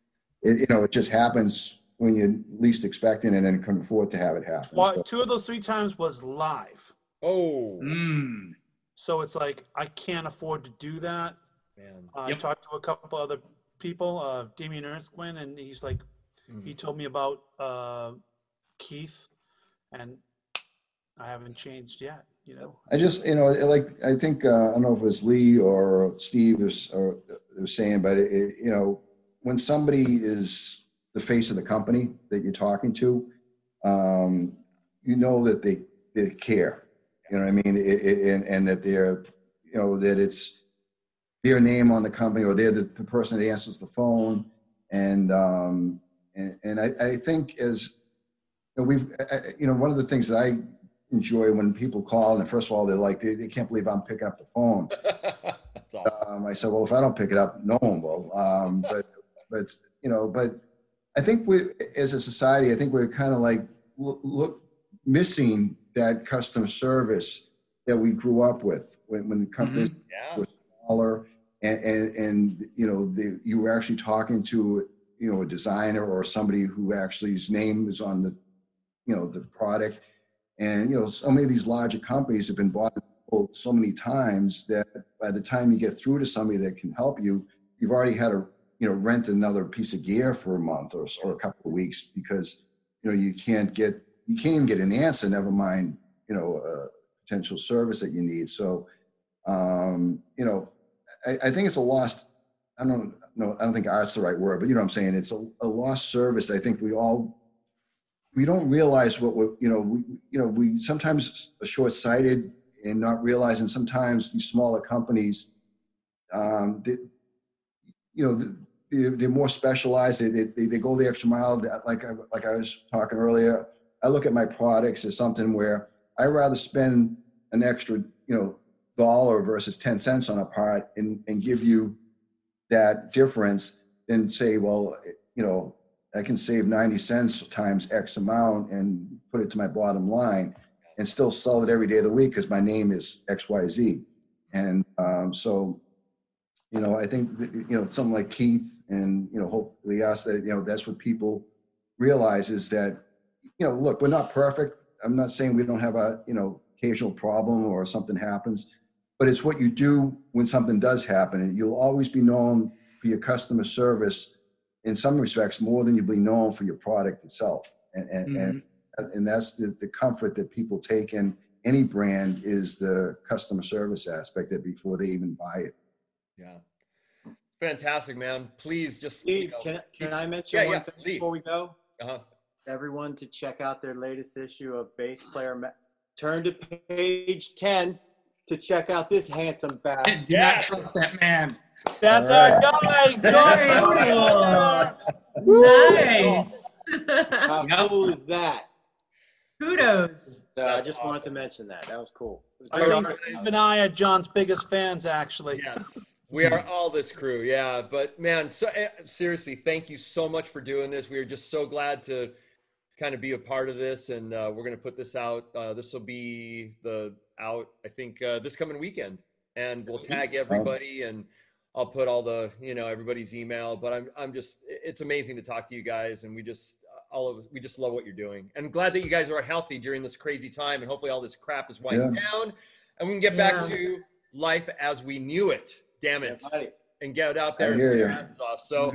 it, you know, it just happens when you're least expecting it and can afford to have it happen. Well, So- two of those three times was live. Oh Mm. So it's like I can't afford to do that. man. Uh, Yep. I talked to a couple other people, uh, Damian Erskine, and he's like, he told me about uh, Keith, and I haven't changed yet. You know, I just, you know, like, I think, uh, I don't know if it was Lee or Steve was, or was saying, but it, it- you know, when somebody is the face of the company that you're talking to, um, you know that they, they care, you know what I mean? It- and, and that they're, you know, that it's their name on the company or they're the, the person that answers the phone. And, um, and, and I, I think as, you know, we've, I- you know, one of the things that I enjoy when people call and first of all they're like they, they can't believe i'm picking up the phone awesome. um, i said well if i don't pick it up no one will um, but but you know but i think we as a society i think we're kind of like look, look missing that customer service that we grew up with when, when the companies Yeah. was smaller and, and, and you know, the, you were actually talking to, you know, a designer or somebody who actually his name is on the, you know, the product. And, you know, so many of these larger companies have been bought so many times that by the time you get through to somebody that can help you, you've already had to, you know, rent another piece of gear for a month or, or a couple of weeks because, you know, you can't get, you can't even get an answer, never mind, you know, a potential service that you need. So, um, you know, I, I think it's a lost. I don't know. I don't think art's the right word, but you know what I'm saying. It's a, a lost service. I think we all we don't realize what we you know we you know we sometimes are short-sighted and not realizing sometimes these smaller companies, um, they, you know, they're, they're more specialized. They, they they go the extra mile. Like I like I was talking earlier. I look at my products as something where I rather spend an extra you know dollar versus 10 cents on a part and, and give you that difference than say, well, you know, I can save 90 cents times X amount and put it to my bottom line and still sell it every day of the week because my name is XYZ. And um, so, you know, I think, you know, something like Keith and, you know, hopefully us, that, you know, that's what people realize is that, you know, look, we're not perfect. I'm not saying we don't have a, you know, occasional problem or something happens but it's what you do when something does happen. And you'll always be known for your customer service in some respects more than you'll be known for your product itself. And, and, and, and that's the, the comfort that people take in any brand is the customer service aspect that before they even buy it. Yeah. Fantastic, man. Please just. you Steve, know, can, keep- can I mention Yeah, one yeah, thing Lee. before we go? uh-huh. Everyone to check out their latest issue of Bass Player. Ma- Turn to page 10 to check out this handsome bat. Do Yes. not trust that man. That's All our guy, John cool. Nice. How Yep. cool is that? Kudos. So I That's just wanted to mention that. That was cool. Was I think art. Steve and I are John's biggest fans, actually. Yes, we are all this crew. Yeah, but man, so eh, seriously, thank you so much for doing this. We are just so glad to kind of be a part of this, and uh, we're going to put this out. Uh, this will be the out, I think, uh, this coming weekend, and we'll tag everybody, and I'll put all the you know everybody's email. But I'm I'm just it's amazing to talk to you guys, and we just all of us we just love what you're doing, and I'm glad that you guys are healthy during this crazy time, and hopefully all this crap is winding down, and we can get back to life as we knew it. Damn it Yeah, and get out there I and hear work you. your asses off. So,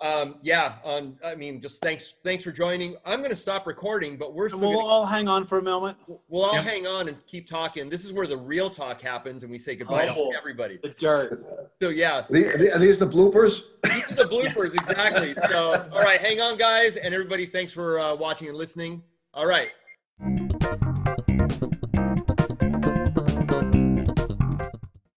um, yeah, um, I mean, just thanks, thanks for joining. I'm going to stop recording, but we're And still we'll gonna, all hang on for a moment. we'll all Yep. hang on and keep talking. This is where the real talk happens, and we say goodbye Oh. to everybody. The dirt. So, yeah, Are the- are the- are these the bloopers? these are the bloopers exactly. So, all right, hang on, guys, and everybody. Thanks for uh, watching and listening. All right.